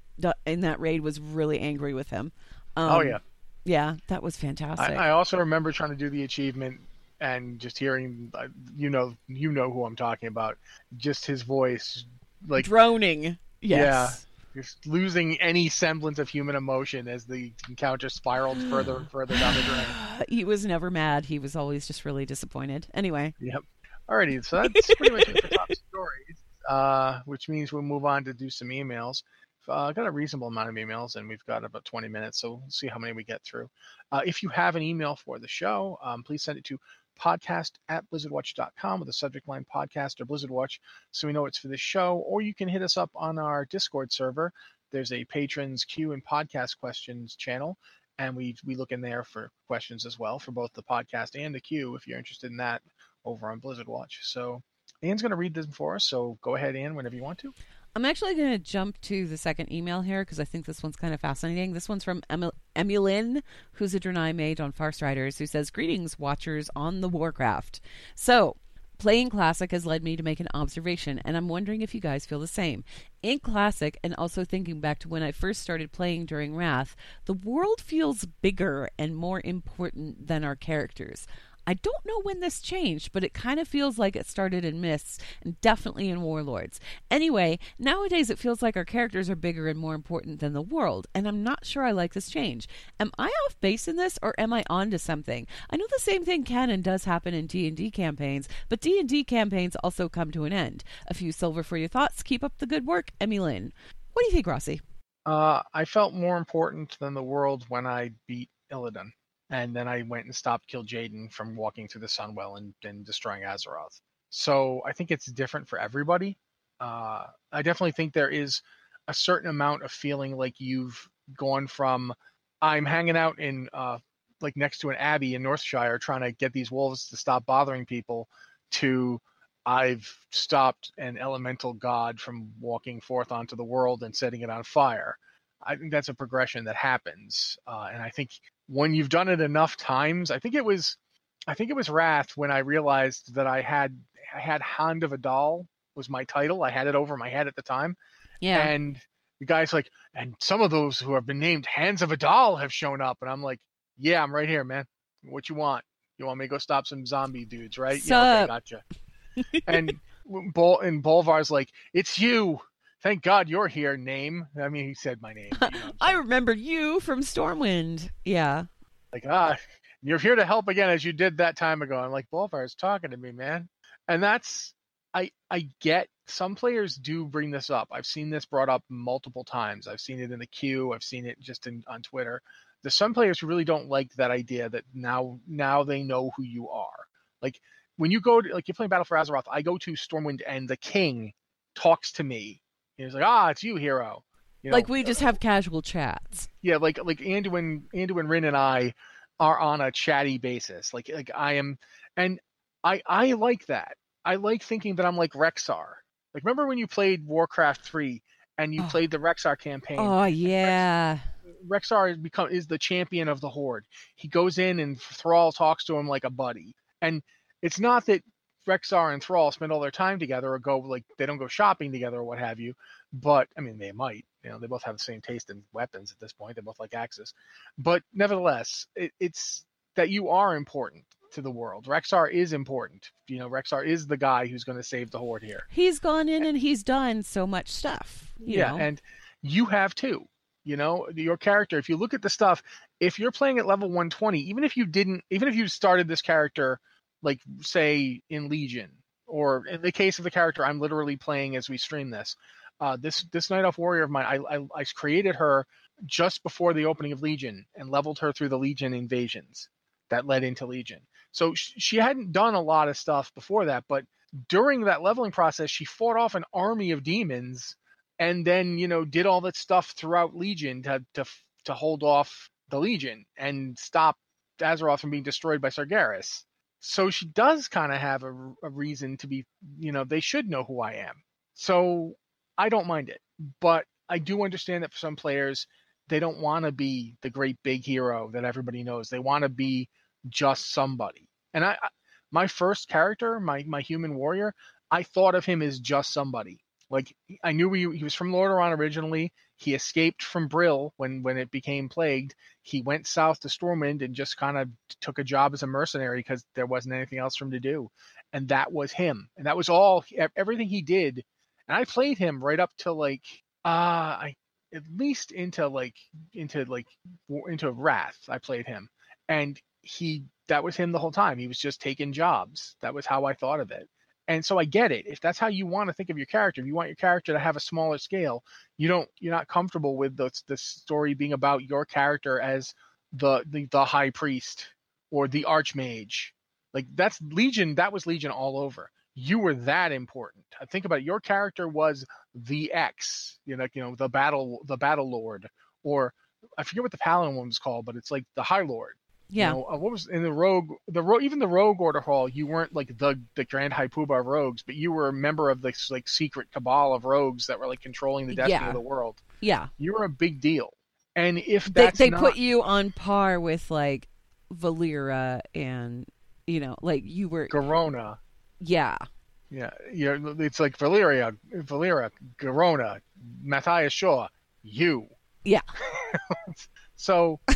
in that raid was really angry with him. Um, oh yeah. yeah, that was fantastic. I, I also remember trying to do the achievement and just hearing, uh, you know, you know who I'm talking about. Just his voice, like Droning. Yes. Just losing any semblance of human emotion as the encounter spiraled further and further down the drain. He was never mad. He was always just really disappointed. Anyway, Yep. Alrighty, so that's pretty much it for top stories. Uh, which means we'll move on to do some emails. Uh, got a reasonable amount of emails, and we've got about 20 minutes, so we'll see how many we get through. Uh, if you have an email for the show, um, please send it to podcast at blizzardwatch.com with the subject line podcast or Blizzard Watch so we know it's for the show, or you can hit us up on our Discord server. There's a patrons Q and podcast questions channel, and we we look in there for questions as well for both the podcast and the queue if you're interested in that over on Blizzard Watch. So Ian's going to read them for us, so go ahead, Ian, whenever you want to. I'm actually going to jump to the second email here because I think this one's kind of fascinating. This one's from Emil- Emulin, who's a Draenei mage on Farstriders, who says, Greetings, watchers on the Warcraft. So, playing Classic has led me to make an observation, and I'm wondering if you guys feel the same. In Classic, and also thinking back to when I first started playing during Wrath, the world feels bigger and more important than our characters. I don't know when this changed, but it kind of feels like it started in Mists and definitely in Warlords. Anyway, nowadays it feels like our characters are bigger and more important than the world, and I'm not sure I like this change. Am I off base in this, or am I onto something? I know the same thing can and does happen in D&D campaigns, but D&D campaigns also come to an end. A few silver for your thoughts. Keep up the good work, Emmy Lynn. What do you think, Rossi? Uh, I felt more important than the world when I beat Illidan. And then I went and stopped Kil'jaeden from walking through the Sunwell and, and destroying Azeroth. So I think it's different for everybody. Uh, I definitely think there is a certain amount of feeling like you've gone from I'm hanging out in uh, like next to an abbey in Northshire trying to get these wolves to stop bothering people to I've stopped an elemental god from walking forth onto the world and setting it on fire. I think that's a progression that happens, uh, and I think when you've done it enough times, I think it was, I think it was Wrath when I realized that I had I had Hand of A'dal was my title. I had it over my head at the time, Yeah. and the guy's like, and some of those who have been named Hands of A'dal have shown up, and I'm like, yeah, I'm right here, man. What you want? You want me to go stop some zombie dudes, right? Yeah, okay, gotcha. and Bol and Bolvar's like, it's you. Thank God you're here, name. I mean, he said my name. you know I remember you from Stormwind. Yeah. like, ah, you're here to help again as you did that time ago. I'm like, Bolvar's talking to me, man. And that's, I, I get some players do bring this up. I've seen this brought up multiple times. I've seen it in the queue. I've seen it just in on Twitter. There's some players who really don't like that idea that now, now they know who you are. Like when you go to, like you're playing Battle for Azeroth, I go to Stormwind and the king talks to me. He's like, ah, it's you, hero. You know, like we just have casual chats. yeah, like like Anduin, Anduin Wrynn and I are on a chatty basis. Like like I am, and I I like that. I like thinking that I'm like Rexxar. Like remember when you played Warcraft three and you Oh. played the Rexxar campaign? Oh yeah. Rexxar has become is the champion of the Horde. He goes in and Thrall talks to him like a buddy. And it's not that Rexxar and Thrall spend all their time together or go like they don't go shopping together or what have you. But I mean they might. You know, they both have the same taste in weapons at this point. They both like axes. But nevertheless, it, it's that you are important to the world. Rexxar is important. You know, Rexxar is the guy who's going to save the Horde here. He's gone in and he's done so much stuff. you yeah, know? and you have too. You know, your character. If you look at the stuff, if you're playing at level 120, even if you didn't, even if you started this character, like say in Legion, or in the case of the character I'm literally playing as we stream this, uh, this this Night Elf warrior of mine, I, I I created her just before the opening of Legion and leveled her through the Legion invasions that led into Legion. So sh- she hadn't done a lot of stuff before that, but during that leveling process, she fought off an army of demons and then you know did all that stuff throughout Legion to to to hold off the Legion and stop Azeroth from being destroyed by Sargeras. So she does kind of have a, a reason to be, you know, they should know who I am. So I don't mind it, but I do understand that for some players, they don't want to be the great big hero that everybody knows. They want to be just somebody. And I, my first character, my my human warrior, I thought of him as just somebody. Like I knew he, he was from Lordaeron originally. He escaped from Brill when when it became plagued. He went south to Stormwind and just kind of took a job as a mercenary because there wasn't anything else for him to do, and that was him. And that was all everything he did. And I played him right up to like uh I at least into like into like into Wrath. I played him, and he that was him the whole time. He was just taking jobs. That was how I thought of it. And so I get it. If that's how you want to think of your character, if you want your character to have a smaller scale, you don't you're not comfortable with the the story being about your character as the the, the high priest or the archmage. Like that's Legion, that was Legion all over. You were that important. I think about it, your character was the X, you know, you know, the battle the battle lord, or I forget what the paladin one was called, but it's like the high lord yeah. You know, uh, what was in the rogue the Rogue, even the rogue order hall? You weren't like the the grand high poobah of rogues, but you were a member of this like secret cabal of rogues that were like controlling the destiny Yeah. of the world. Yeah. You were a big deal. And if They they not, put you on par with like Valeera and you know, like you were Garona, yeah. yeah, yeah, it's like Valeera, Valeera, Garona, Matthias Shaw, you. Yeah. So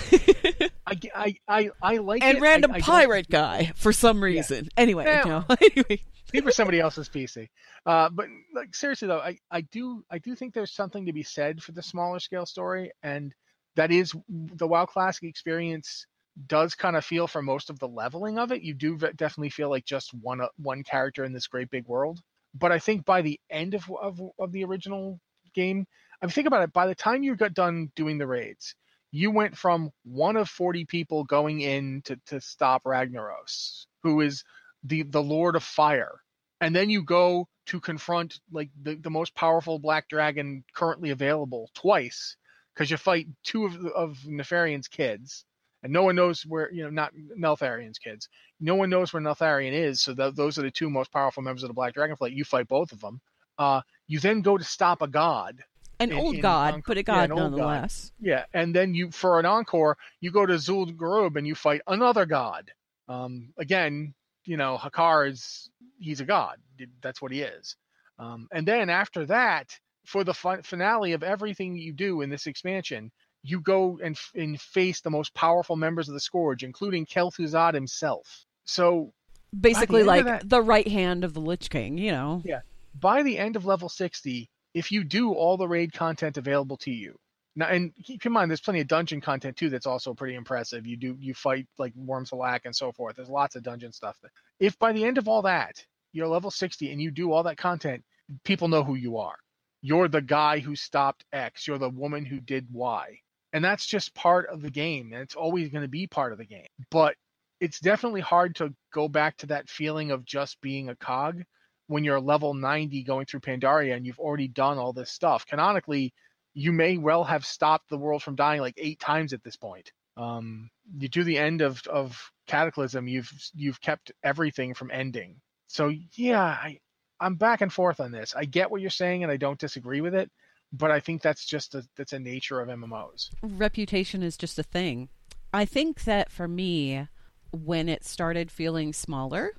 I, I, I, I like and it. random I, I don't- pirate guy for some reason. Anyway, Yeah. no. anyway. For somebody else's PC. Uh, but like seriously though, I, I do I do think there's something to be said for the smaller scale story, and that is the WoW Classic experience does kind of feel for most of the leveling of it. You do definitely feel like just one uh, one character in this great big world. But I think by the end of of, of the original game, I mean think about it. By the time you got done doing the raids, you went from one of 40 people going in to, to stop Ragnaros, who is the the Lord of Fire, and then you go to confront like the, the most powerful black dragon currently available twice because you fight two of of Nefarian's kids, and no one knows where you know not Neltharion's kids. No one knows where Neltharian is, so th- those are the two most powerful members of the Black Dragon Fleet. You fight both of them. Uh, you then go to stop a god. An In- old in god, but a god an old god. nonetheless. Yeah, and then you for an encore, you go to Zul'Gurub and you fight another god. Um, again, you know, Hakkar is he's a god. That's what he is. Um, and then after that, for the fi- finale of everything you do in this expansion, you go and, f- and face the most powerful members of the Scourge, including Kel'Thuzad himself. So Basically, of like that- the right hand of the Lich King, you know. Yeah. by the end of level 60, if you do all the raid content available to you, now and keep in mind there's plenty of dungeon content too that's also pretty impressive. You do you fight like Worms Halak and so forth. There's lots of dungeon stuff. If by the end of all that you're level 60 and you do all that content, people know who you are. You're the guy who stopped X. You're the woman who did Y. And that's just part of the game. And it's always going to be part of the game. But it's definitely hard to go back to that feeling of just being a cog when you're level 90 going through Pandaria and you've already done all this stuff. Canonically, you may well have stopped the world from dying like eight times at this point. Um, you do the end of, of Cataclysm, you've you've kept everything from ending. So yeah, I I'm back and forth on this. I get what you're saying and I don't disagree with it, but I think that's just a that's a nature of MMOs. reputation is just a thing. I think that for me, when it started feeling smaller,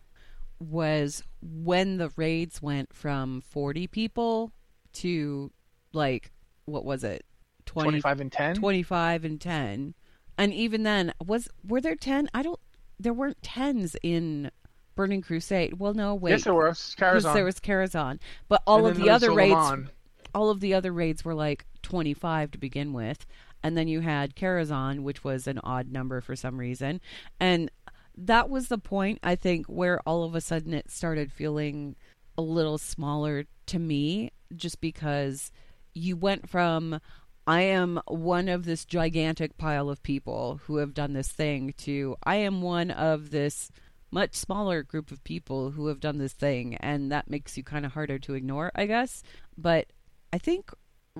was when the raids went from 40 people to like, what was it? 20, 25 and 10. 25 and 10. And even then, was were there 10? I don't, there weren't 10s in Burning Crusade. Well, no, wait. Yes, there was. Because Karazhan. there was Karazhan. But all And of the other raids all of the other raids were like 25 to begin with and then you had Karazhan, which was an odd number for some reason, and that was the point I think where all of a sudden it started feeling a little smaller to me, just because you went from I am one of this gigantic pile of people who have done this thing to I am one of this much smaller group of people who have done this thing and that makes you kind of harder to ignore, I guess. But I think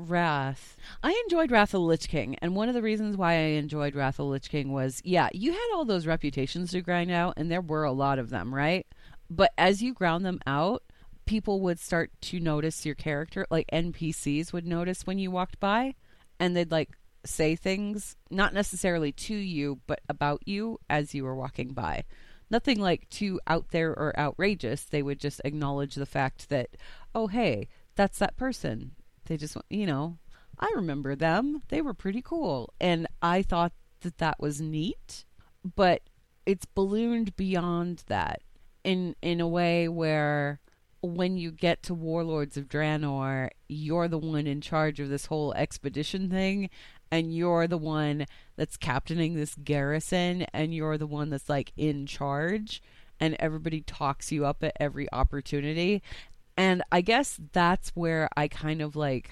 Wrath. I enjoyed Wrath of the Lich King, and one of the reasons why I enjoyed Wrath of the Lich King was, yeah, you had all those reputations to grind out, and there were a lot of them, right? But as you ground them out, people would start to notice your character, like NPCs would notice when you walked by, and they'd like say things, not necessarily to you, but about you as you were walking by. Nothing like too out there or outrageous. They would just acknowledge the fact that, oh, hey, that's that person they just, you know, I remember them. They were pretty cool. And I thought that that was neat, but it's ballooned beyond that in in a way where when you get to Warlords of Draenor, you're the one in charge of this whole expedition thing and you're the one that's captaining this garrison and you're the one that's like in charge and everybody talks you up at every opportunity and I guess that's where I kind of like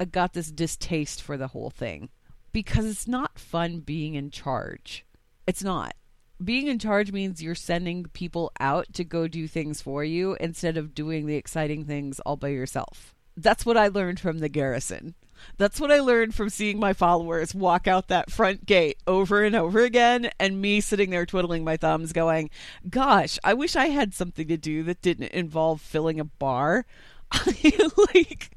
I got this distaste for the whole thing because it's not fun being in charge. It's not. Being in charge means you're sending people out to go do things for you instead of doing the exciting things all by yourself. That's what I learned from the garrison. That's what I learned from seeing my followers walk out that front gate over and over again, and me sitting there twiddling my thumbs, going, Gosh, I wish I had something to do that didn't involve filling a bar. like,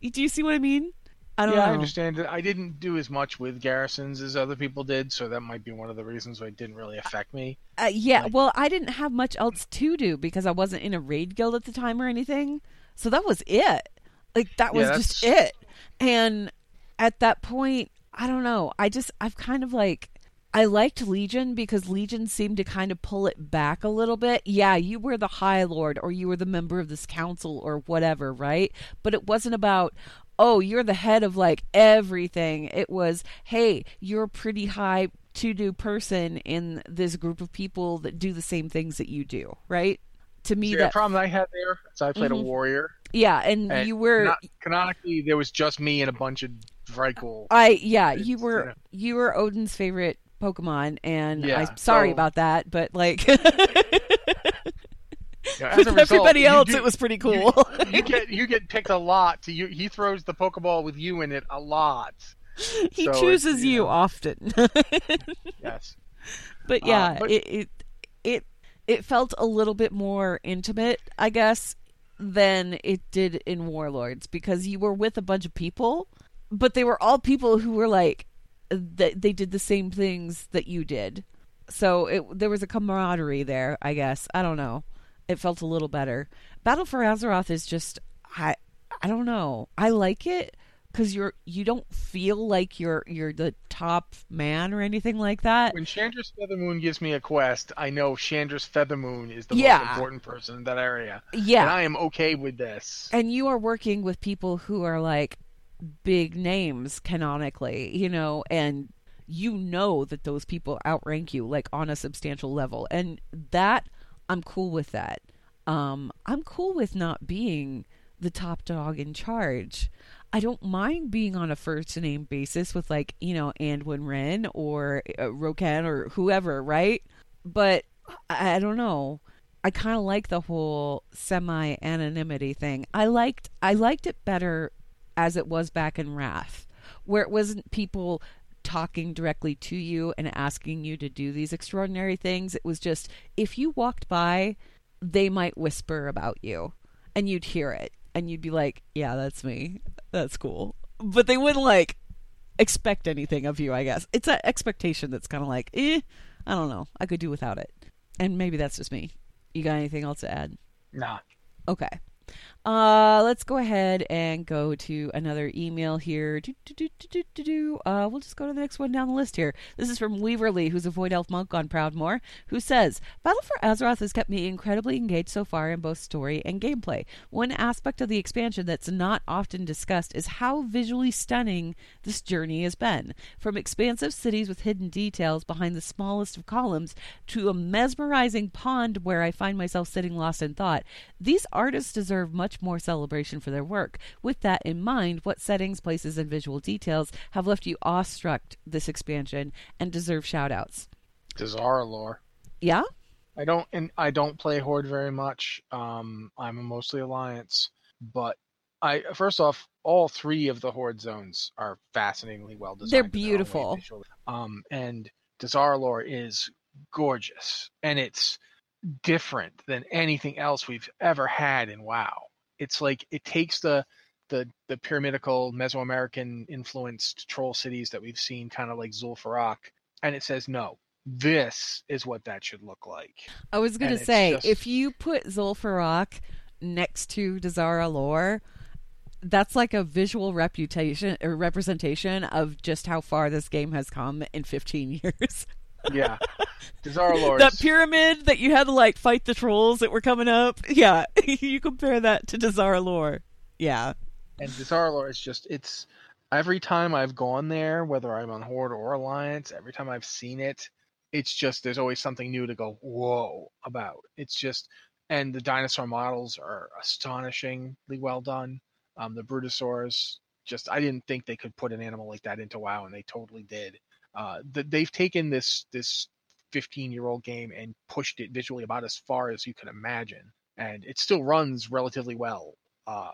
do you see what I mean? I don't yeah, know. I understand it. I didn't do as much with garrisons as other people did, so that might be one of the reasons why it didn't really affect me. Uh, yeah, like, well, I didn't have much else to do because I wasn't in a raid guild at the time or anything. So that was it. Like that was Yeah, just it. And at that point, I don't know. I just I've kind of like I liked Legion because Legion seemed to kind of pull it back a little bit. Yeah, you were the High Lord or you were the member of this council or whatever, right? But it wasn't about oh, you're the head of like everything. It was, hey, you're a pretty high to do person in this group of people that do the same things that you do, right? To me, See, that the problem I had there is I played Mhm. a warrior. yeah, and, and you were not- canonically there was just me and a bunch of Vrykul. I yeah, you were you know. you were Odyn's favorite Pokemon, and Yeah, I'm sorry so- about that, but like You know, with result, everybody else, do- it was pretty cool. you get you get picked a lot. To you, he throws the Pokeball with you in it a lot. he so chooses you you know. often. Yes. but Uh, yeah, but- it, it it it felt a little bit more intimate, I guess, than it did in Warlords because you were with a bunch of people, but they were all people who were like they, they did the same things that you did. So it there was a camaraderie there, I guess. I don't know. It felt a little better. Battle for Azeroth is just I I don't know. I like it because you're you don't feel like you're you're the top man or anything like that. When Shandris Feathermoon gives me a quest, I know Shandris Feathermoon is the Yeah. most important person in that area. Yeah. And I am okay with this. and you are working with people who are like big names canonically, you know, and you know that those people outrank you like on a substantial level. And that I'm cool with that. Um I'm cool with not being the top dog in charge. I don't mind being on a first name basis with like, you know, Anduin Wrynn or uh, or whoever, right? But I, I don't know. I kind of like the whole semi anonymity thing. I liked I liked it better as it was back in Wrath, where it wasn't people talking directly to you and asking you to do these extraordinary things. It was just if you walked by, they might whisper about you and you'd hear it and you'd be like, "Yeah, that's me. That's cool." But they wouldn't like expect anything of you, I guess. It's that expectation that's kind of like, "Eh, I don't know. I could do without it." And maybe that's just me. You got anything else to add? Nah. Okay. Uh, let's go ahead and go to another email here. Do, do, do. Uh, we'll just go to the next one down the list here. This is from Weaverly, who's a Void Elf monk on Proudmoore, who says, Battle for Azeroth has kept me incredibly engaged so far in both story and gameplay. One aspect of the expansion that's not often discussed is how visually stunning this journey has been. From expansive cities with hidden details behind the smallest of columns to a mesmerizing pond where I find myself sitting lost in thought, these artists deserve much more celebration for their work. With that in mind, what settings, places, and visual details have left you awestruck this expansion and deserve shoutouts? Dazar'alor. Yeah? I don't and I don't play Horde very much. Um, I'm a mostly Alliance, but I first off, all three of the Horde zones are fascinatingly well designed. They're in their own way beautiful. Um, and Dazar'alor is gorgeous, and it's different than anything else we've ever had in WoW. It's like it takes the the the pyramidical Mesoamerican influenced troll cities that we've seen, kind of like Zul'Farrak, and it says no. This is what that should look like. I was going to say, just- if you put Zul'Farrak next to Dazar'alor, that's like a visual reputation or representation of just how far this game has come in 15 years. Yeah, Dazar'alor. that pyramid that you had to like fight the trolls that were coming up. Yeah, you compare that to Dazar'alor. Yeah. and Dazar'alor is just it's every time I've gone there, whether I'm on Horde or Alliance, every time I've seen it, it's just there's always something new to go whoa about. It's just and the dinosaur models are astonishingly well done. Um, the Brutosaurs, just I didn't think they could put an animal like that into WoW, and they totally did. Uh, th- they've taken this this 15 year old game and pushed it visually about as far as you can imagine, and it still runs relatively well. Uh,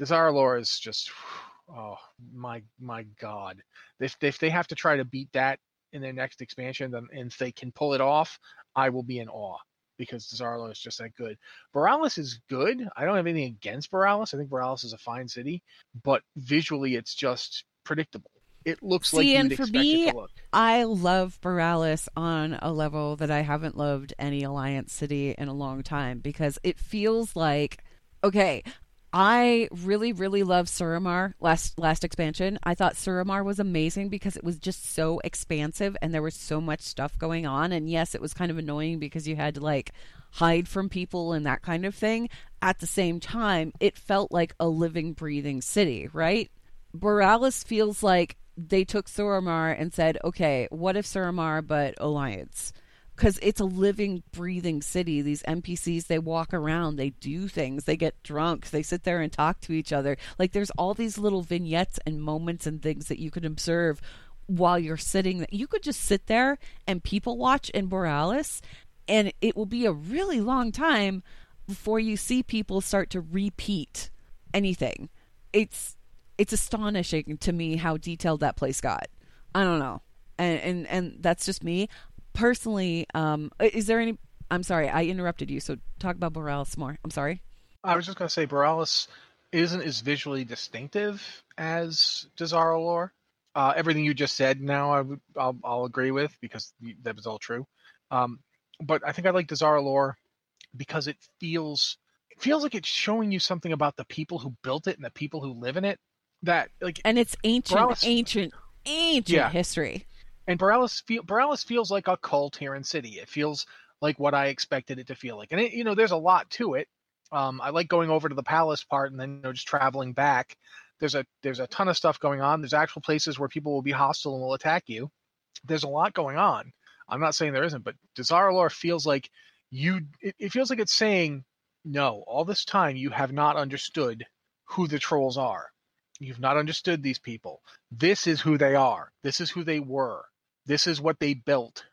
Dazar'alor is just, oh my my god! If if they have to try to beat that in their next expansion, then and if they can pull it off, I will be in awe because Dazar'alor is just that good. Boralus is good. I don't have anything against Boralus. I think Boralus is a fine city, but visually it's just predictable. It looks like See, you'd and for me, it to look. I love Boralus on a level that I haven't loved any Alliance city in a long time because it feels like okay. I really, really love Suramar last last expansion. I thought Suramar was amazing because it was just so expansive and there was so much stuff going on. And yes, it was kind of annoying because you had to like hide from people and that kind of thing. At the same time, it felt like a living, breathing city, right? Boralus feels like they took Suramar and said, okay, what if Suramar but Alliance? Because it's a living, breathing city. These NPCs, they walk around, they do things, they get drunk, they sit there and talk to each other. Like there's all these little vignettes and moments and things that you can observe while you're sitting. You could just sit there and people watch in Boralus, and it will be a really long time before you see people start to repeat anything. It's it's astonishing to me how detailed that place got. I don't know, and and and that's just me personally. Um, is there any? I'm sorry, I interrupted you. So talk about Boralus more. I'm sorry. I was just gonna say Boralus isn't as visually distinctive as Dazar'alor. Uh, everything you just said now, I I'll, I'll agree with because that was all true. Um, but I think I like Dazar'alor because it feels it feels like it's showing you something about the people who built it and the people who live in it. That like And it's ancient, Boralus- ancient, ancient Yeah. history. and Boralus feel Boralus feels like a Kul Tiran city. It feels like what I expected it to feel like, and it, you know, there's a lot to it. Um, I like going over to the palace part and then you know just traveling back. There's a there's a ton of stuff going on. There's actual places where people will be hostile and will attack you. There's a lot going on. I'm not saying there isn't, but Dazar'alor feels like you. It, it feels like it's saying, no, all this time you have not understood who the trolls are. You've not understood these people. This is who they are. This is who they were. This is what they built.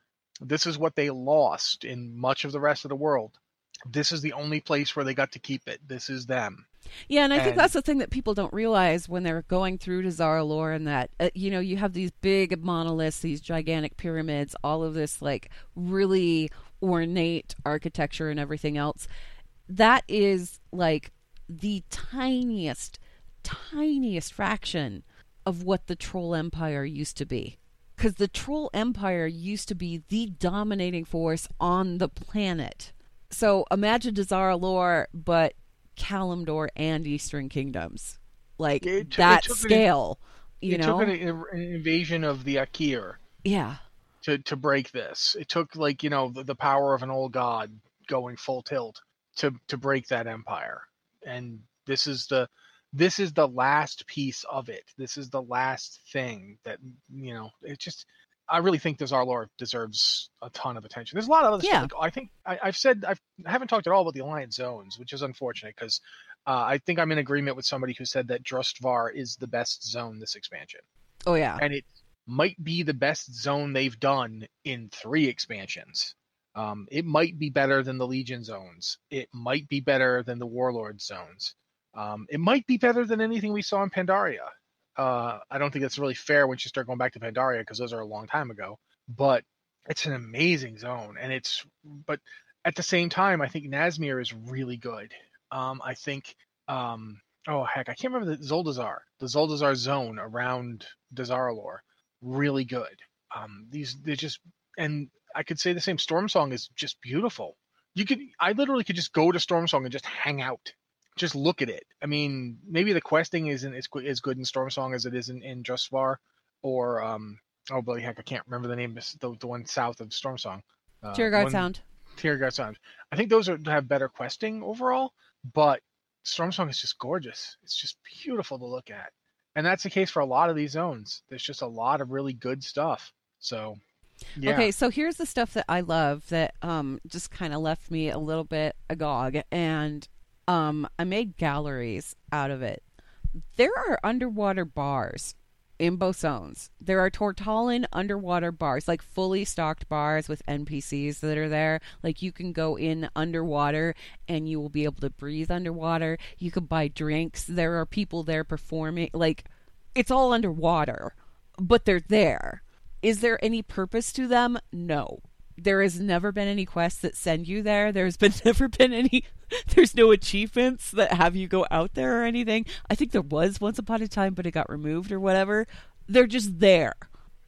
This is what they lost in much of the rest of the world. This is the only place where they got to keep it. This is them. Yeah, and I think that's the thing that people don't realize when they're going through to Zara lore and that uh, you know you have these big monoliths, these gigantic pyramids, all of this like really ornate architecture and everything else. That is like the tiniest, tiniest fraction of what the Troll Empire used to be. Because the Troll Empire used to be the dominating force on the planet. So imagine Dazar'alor, but Kalimdor and Eastern Kingdoms. Like It took- it that took an- scale, you it know? took an, an invasion of the Aqir yeah. to to break this. It took like you know the, the power of an old god going full tilt to to break that empire. And this is the this is the last piece of it. This is the last thing that you know. It just I really think this our lore deserves a ton of attention. There's a lot of other Yeah. stuff. Like, I think I, I've said I've, I haven't talked at all about the alliance zones, which is unfortunate because uh, I think I'm in agreement with somebody who said that Drustvar is the best zone this expansion Oh yeah. and it might be the best zone they've done in three expansions. Um, it might be better than the Legion zones. It might be better than the Warlord zones. Um, it might be better than anything we saw in Pandaria. Uh, I don't think that's really fair once you start going back to Pandaria because those are a long time ago. But it's an amazing zone, and it's but at the same time, I think Nazmir is really good. Um, I think um, oh heck, I can't remember the Zuldazar, the Zuldazar zone around Dazar'alor, really good. Um, these they just and I could say the same. Storm Song is just beautiful. You could I literally could just go to Storm Song and just hang out, just look at it. I mean, maybe the questing isn't as, good- as good in Storm Song as it is in in Drustvar, or um oh bloody heck, I can't remember the name. The the one south of Storm Song. Uh, Tiragarde Sound. Tiragarde Sound. I think those are have better questing overall, but Storm Song is just gorgeous. It's just beautiful to look at. And that's the case for a lot of these zones. There's just a lot of really good stuff. So yeah. Okay, so here's the stuff that I love that um just kind of left me a little bit agog and um I made galleries out of it. There are underwater bars in both zones. There are Tortollan underwater bars, like fully stocked bars with NPCs that are there. Like you can go in underwater and you will be able to breathe underwater. You can buy drinks. There are people there performing. Like it's all underwater, but they're there. Is there any purpose to them? No. There has never been any quests that send you there. There's been never been any there's no achievements that have you go out there or anything. I think there was once upon a time, but it got removed or whatever. They're just there.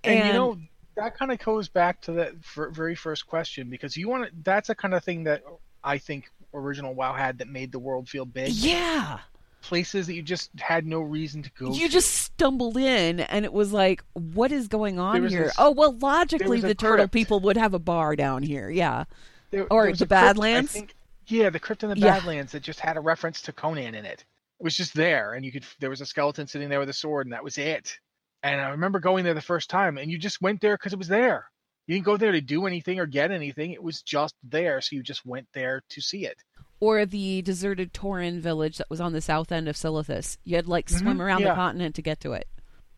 and, you know that kind of goes back to that very first question because you want to. That's a kind of thing that I think original WoW had that made the world feel big. yeah. Places that you just had no reason to go. You to. just stumbled in and it was like, what is going on here? oh, well, logically, the turtle crypt. people would have a bar down here. Yeah. There- Or there the crypt, Badlands? yeah, the crypt in the Yeah. Badlands that just had a reference to Conan in it. It was just there, and you could. There was a skeleton sitting there with a sword, and that was it. And I remember going there the first time, and you just went there because it was there. You didn't go there to do anything or get anything. It was just there, so you just went there to see it. Or the deserted Tauren village that was on the south end of Silithus. You had to, like swim Mhm, around the continent to get to it.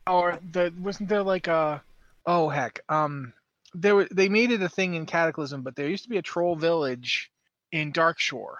Or the wasn't there like a oh heck um there wa- they made it a thing in Cataclysm, but there used to be a troll village in Darkshore.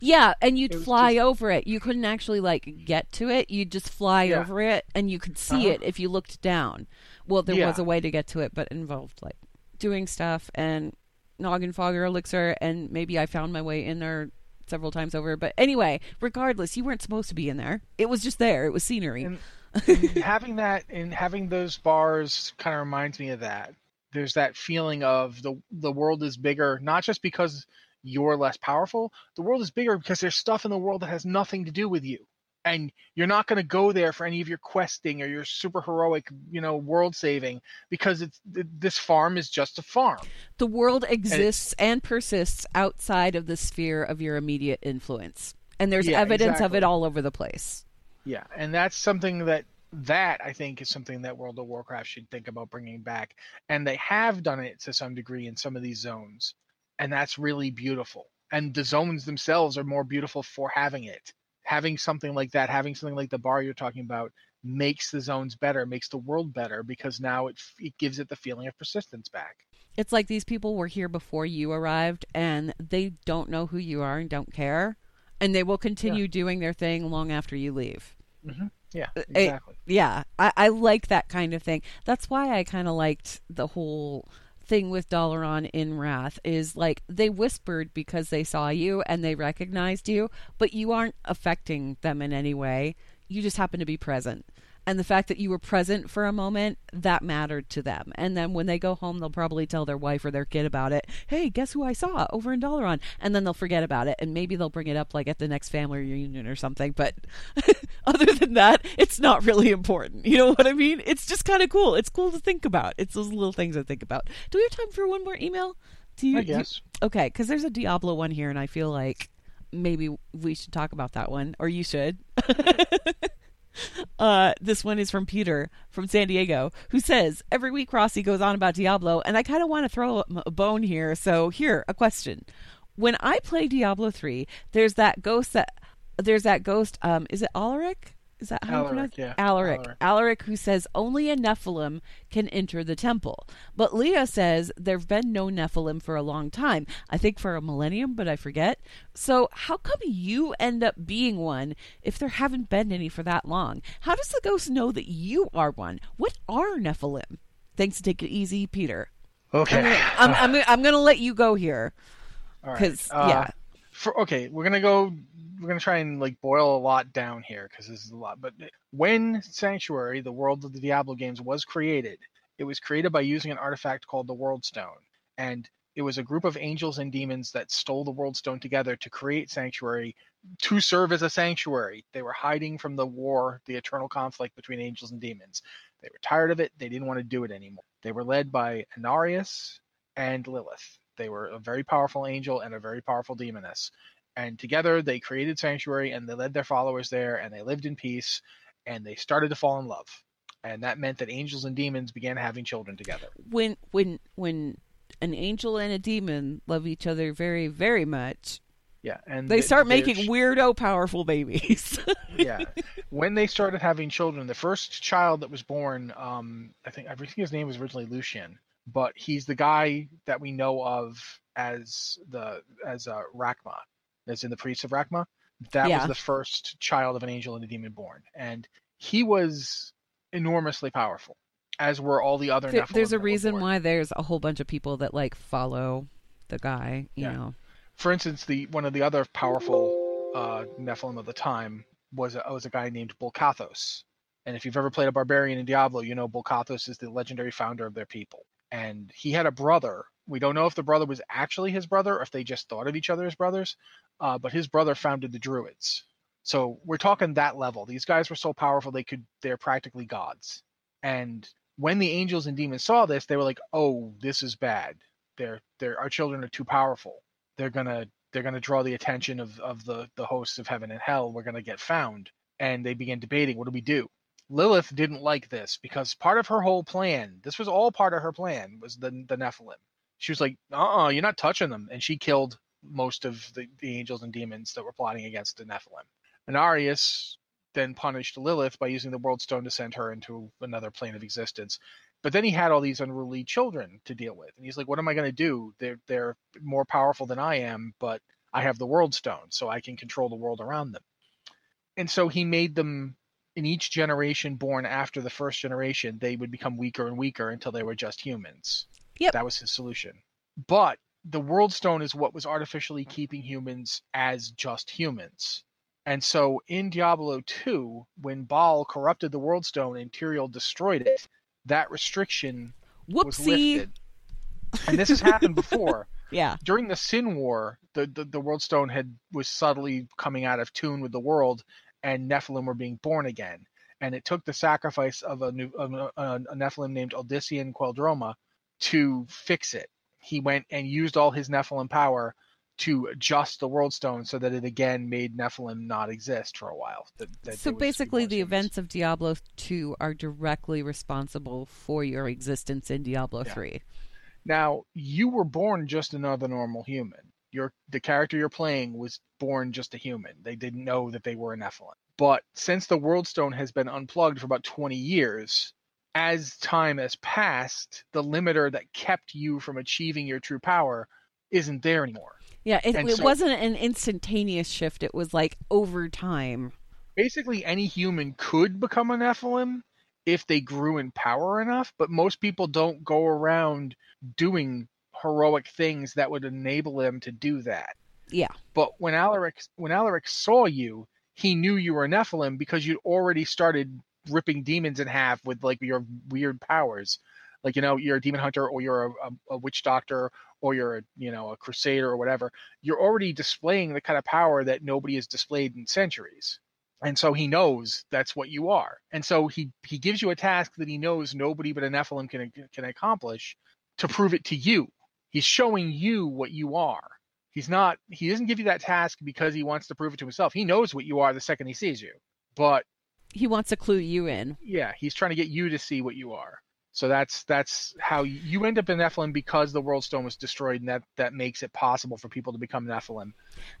Yeah, and you'd fly just- over it. You couldn't actually like get to it. You'd just fly Yeah. over it, and you could see Uh-huh. it if you looked down. Well, there was a way to get to it, but it involved like doing stuff and Noggenfogger elixir, and maybe I found my way in there several times over. But anyway, regardless, you weren't supposed to be in there. It was just there. It was scenery. And- and having that and having those bars kind of reminds me of that. There's that feeling of the the world is bigger, not just because you're less powerful. The world is bigger because there's stuff in the world that has nothing to do with you. And you're not going to go there for any of your questing or your super heroic, you know, world saving because it's th- this farm is just a farm. the world exists and persists outside of the sphere of your immediate influence, and there's Yeah, evidence of it all over the place. Yeah, and that's something that that I think is something that World of Warcraft should think about bringing back, and they have done it to some degree in some of these zones, and that's really beautiful. And the zones themselves are more beautiful for having it. Having something like that, having something like the bar you're talking about, makes the zones better, makes the world better because now it it gives it the feeling of persistence back. It's like these people were here before you arrived and they don't know who you are and don't care. And they will continue doing their thing long after you leave. Mm-hmm. Yeah, uh, It- exactly. yeah, I, I like that kind of thing. That's why I kind of liked the whole thing with Dalaran in Wrath is like they whispered because they saw you and they recognized you, but you aren't affecting them in any way. You just happen to be present. And the fact that you were present for a moment that mattered to them. And then when they go home they'll probably tell their wife or their kid about it. Hey guess who i saw over in dalaran? And then they'll forget about it. And maybe they'll bring it up like at the next family reunion or something. But other than that it's not really important. You know what i mean? It's just kind of cool. It's cool to think about. It's those little things i think about. Do we have time for one more email? Do you I do you- guess. okay because there's a diablo one here and i feel like maybe we should talk about that one. Or you should Uh, this one is from Peter from San Diego, who says every week Rossi goes on about Diablo, and I kind of want to throw a bone here. So here, a question: When I play Diablo three, there's that ghost that there's that ghost. Um, is it Alaric? Is that how you Alaric, pronounce yeah. Alaric. Alaric. Alaric, who says only a Nephilim can enter the temple. But Leah says there've been no Nephilim for a long time. I think for a millennium, but I forget. So how come you end up being one if there haven't been any for that long? How does the ghost know that you are one? What are Nephilim? Thanks. To take it easy, Peter. Okay. I'm I'm, I'm, I'm going to let you go here All right. because Uh, yeah, for okay, we're gonna go. We're gonna try and like boil a lot down here because this is a lot. But when Sanctuary, the world of the Diablo games, was created, it was created by using an artifact called the World Stone, and it was a group of angels and demons that stole the World Stone together to create Sanctuary to serve as a sanctuary. They were hiding from the war, the eternal conflict between angels and demons. They were tired of it. They didn't want to do it anymore. They were led by Inarius and Lilith. They were a very powerful angel and a very powerful demoness. And together they created Sanctuary and they led their followers there and they lived in peace and they started to fall in love. And that meant that angels and demons began having children together. when when when an angel and a demon love each other very very much, Yeah. And they th- start making weirdo powerful babies. yeah. When they started having children, the first child that was born, um, I think I think his name was originally Lucian, but he's the guy that we know of as the as uh, Rathma, as in the priest of Rathma. That Yeah. was the first child of an angel and a demon born, and he was enormously powerful, as were all the other. There- Nephalem there's a reason why there's a whole bunch of people that like follow the guy. You Yeah. know, for instance, the one of the other powerful uh, Nephalem of the time was a, was a guy named Bul-Kathos. And if you've ever played a barbarian in Diablo, you know Bul-Kathos is the legendary founder of their people. And he had a brother. We don't know if the brother was actually his brother or if they just thought of each other as brothers. Uh, but his brother founded the Druids. So we're talking that level. These guys were so powerful they could they're practically gods. And when the angels and demons saw this, they were like, "Oh, this is bad. They're they're our children are too powerful. They're gonna they're gonna draw the attention of of the the hosts of heaven and hell. We're gonna get found." And they began debating, "What do we do?" Lilith didn't like this because part of her whole plan, this was all part of her plan, was the the Nephalem. She was like, "Uh, uh you're not touching them," and she killed most of the, the angels and demons that were plotting against the Nephalem. And Arius then punished Lilith by using the World Stone to send her into another plane of existence. But then he had all these unruly children to deal with, and he's like, "What am I going to do? They're they're more powerful than I am, but I have the World Stone, so I can control the world around them." And so he made them in each generation born after the first generation, they would become weaker and weaker until they were just humans. Yep. That was his solution. But the World Stone is what was artificially keeping humans as just humans. And so in Diablo 2, when Baal corrupted the World Stone and Tyrael destroyed it, that restriction was lifted. And this has happened before. Yeah, During the Sin War, the, the, the World Stone had was subtly coming out of tune with the world, and Nephalem were being born again. And it took the sacrifice of a, new, of a, a Nephalem named Uldyssian Queldroma to fix it. He went and used all his Nephalem power to adjust the World Stone so that it again made Nephalem not exist for a while. That, that so basically, the events of Diablo 2 are directly responsible for your existence in Diablo Yeah. 3. Now, you were born just another normal human. Your the character you're playing was born just a human. They didn't know that they were a Nephalem. But since the World Stone has been unplugged for about 20 years, as time has passed, the limiter that kept you from achieving your true power isn't there anymore. Yeah, it, it so- wasn't an instantaneous shift. It was like over time. Basically, any human could become a Nephalem if they grew in power enough, but most people don't go around doing heroic things that would enable them to do that. Yeah. But when Alaric when Alaric saw you, he knew you were a Nephalem because you'd already started ripping demons in half with like your weird powers. Like you know, you're a demon hunter or you're a, a, a witch doctor or you're a you know a crusader or whatever. You're already displaying the kind of power that nobody has displayed in centuries. And so he knows that's what you are. And so he he gives you a task that he knows nobody but a Nephalem can can accomplish to prove it to you. He's showing you what you are. He's not he doesn't give you that task because he wants to prove it to himself. He knows what you are the second he sees you. But He wants to clue you in. yeah, he's trying to get you to see what you are. So that's that's how you, end up in Nephalem because the World Stone was destroyed, and that that makes it possible for people to become Nephalem.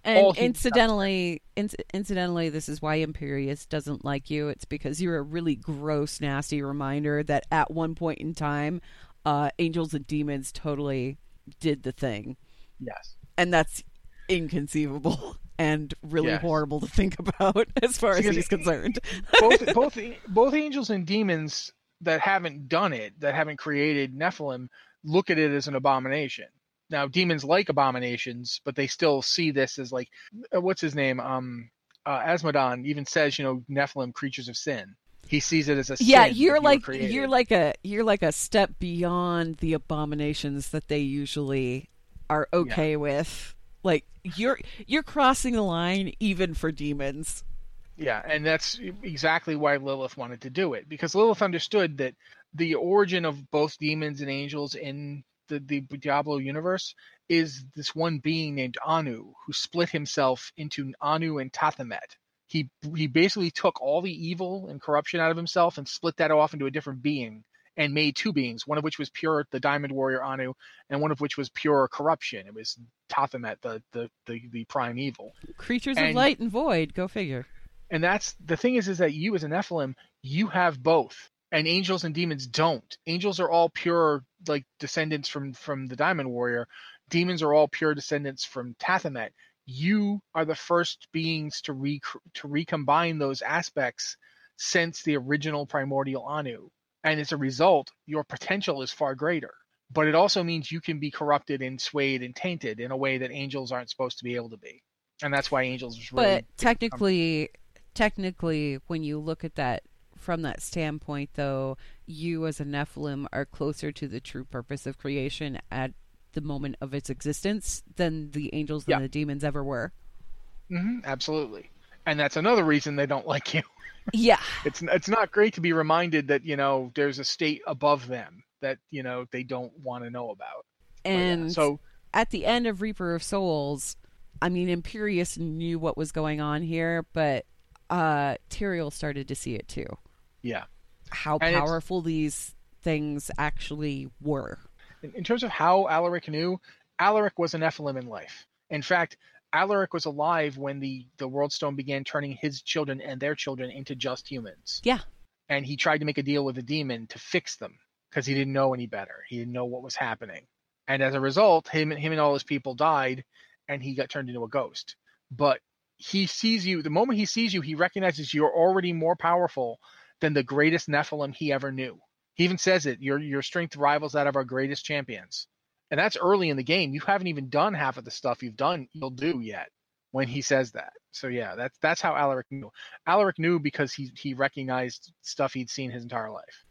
And All incidentally, inc- incidentally, this is why Imperius doesn't like you. It's because you're a really gross, nasty reminder that at one point in time, uh, angels and demons totally did the thing, Yes. and that's inconceivable and really horrible to think about as far as he's concerned. both both both angels and demons that haven't done it, that haven't created Nephalem, look at it as an abomination. Now, demons like abominations, but they still see this as like, uh, what's his name? Um, uh, Azmodan even says, you know, Nephalem, creatures of sin. He sees it as a yeah, you're you like you're like a you're like a step beyond the abominations that they usually are okay with. Like you're you're crossing the line even for demons. Yeah, and that's exactly why Lilith wanted to do it because Lilith understood that the origin of both demons and angels in the, the Diablo universe is this one being named Anu who split himself into Anu and Tathamet. He he basically took all the evil and corruption out of himself and split that off into a different being and made two beings, one of which was pure the Diamond Warrior Anu, and one of which was pure corruption. It was Tathamet, the the the, the prime evil. Creatures of light and void, go figure. and that's the thing is is that you as a nephalem you have both and angels and demons don't. Angels are all pure like descendants from from the diamond warrior. Demons are all pure descendants from tathamet. You are the first beings to re to recombine those aspects since the original primordial anu and as a result your potential is far greater but it also means you can be corrupted and swayed and tainted in a way that angels aren't supposed to be able to be and that's why angels really But technically, technically, when you look at that from that standpoint, though, you as a Nephalem are closer to the true purpose of creation at the moment of its existence than the angels Yeah. and the demons ever were. hmm absolutely. And that's another reason they don't like you. Yeah. It's it's not great to be reminded that you know there's a state above them that you know they don't want to know about. But yeah, And so at the end of Reaper of Souls, I mean, Imperius knew what was going on here, but uh, Tyrael started to see it too. yeah, How And powerful these things actually were. in, in terms of how Alaric knew, Alaric was an Nephalem in life. In fact, Alaric was alive when the the World Stone began turning his children and their children into just humans. Yeah. and he tried to make a deal with the demon to fix them because he didn't know any better. He didn't know what was happening, and as a result, him him and all his people died, and he got turned into a ghost. But he sees you the moment he sees you, he recognizes you're already more powerful than the greatest Nephalem he ever knew. He even says it. Your your strength rivals that of our greatest champions, and that's early in the game. You haven't even done half of the stuff you've done. You'll do yet when he says that. So yeah, that's that's how Alaric knew. Alaric knew because he he recognized stuff he'd seen his entire life.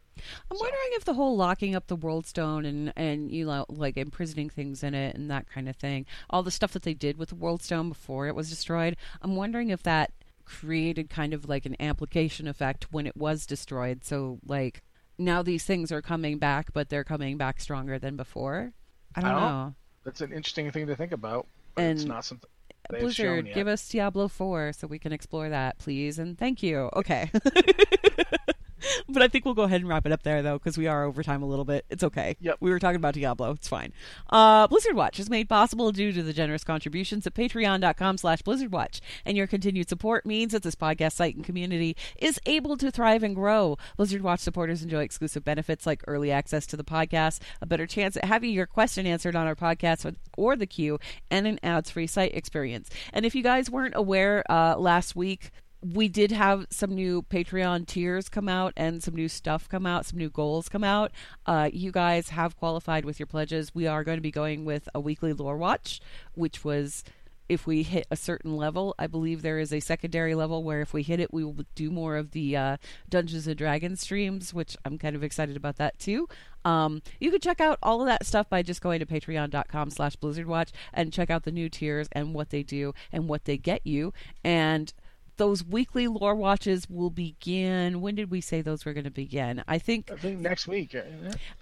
I'm wondering if the whole locking up the world stone and and you know like imprisoning things in it and that kind of thing, all the stuff that they did with the world stone before it was destroyed, I'm wondering if that created kind of like an amplification effect when it was destroyed. So like now these things are coming back, but they're coming back stronger than before. I don't, I don't know. That's an interesting thing to think about, but it's not something Blizzard, give us Diablo 4 so we can explore that, please. And thank you. Okay. but I think we'll go ahead and wrap it up there, though, because we are over time a little bit. It's okay. Yep. We were talking about Diablo. It's fine. Uh, Blizzard Watch is made possible due to the generous contributions at patreon.com slash blizzardwatch. And your continued support means that this podcast site and community is able to thrive and grow. Blizzard Watch supporters enjoy exclusive benefits like early access to the podcast, a better chance at having your question answered on our podcast or- the queue, and an ads-free site experience. And if you guys weren't aware, uh, last week we did have some new Patreon tiers come out and some new stuff come out, some new goals come out. Uh, you guys have qualified with your pledges. We are going to be going with a weekly lore watch, which was if we hit a certain level. I believe there is a secondary level where if we hit it, we will do more of the uh, Dungeons and Dragons streams, which I'm kind of excited about that too. Um, you can check out all of that stuff by just going to patreon.com slash blizzardwatch and check out the new tiers and what they do and what they get you. And those weekly lore watches will begin. When did we say those were going to begin? I think. I think next week.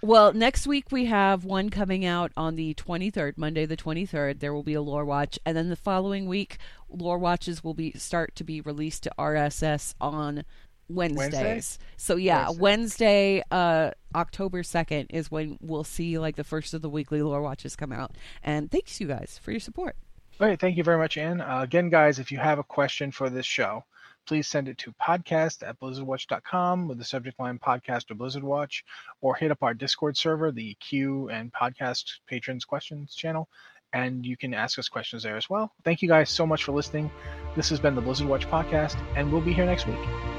Well, next week we have one coming out on the 23rd, Monday the 23rd. There will be a lore watch, and then the following week, lore watches will be start to be released to RSS on Wednesdays. Wednesday? So yeah, Wednesday. Wednesday, uh, October 2nd is when we'll see like the first of the weekly lore watches come out. And thanks you guys for your support. All right, thank you very much, Anne. Uh, again, guys, if you have a question for this show, please send it to podcast at blizzardwatch.com with the subject line podcast or Blizzard Watch, or hit up our Discord server, the Q and podcast patrons questions channel, and you can ask us questions there as well. Thank you guys so much for listening. This has been the Blizzard Watch podcast, and we'll be here next week.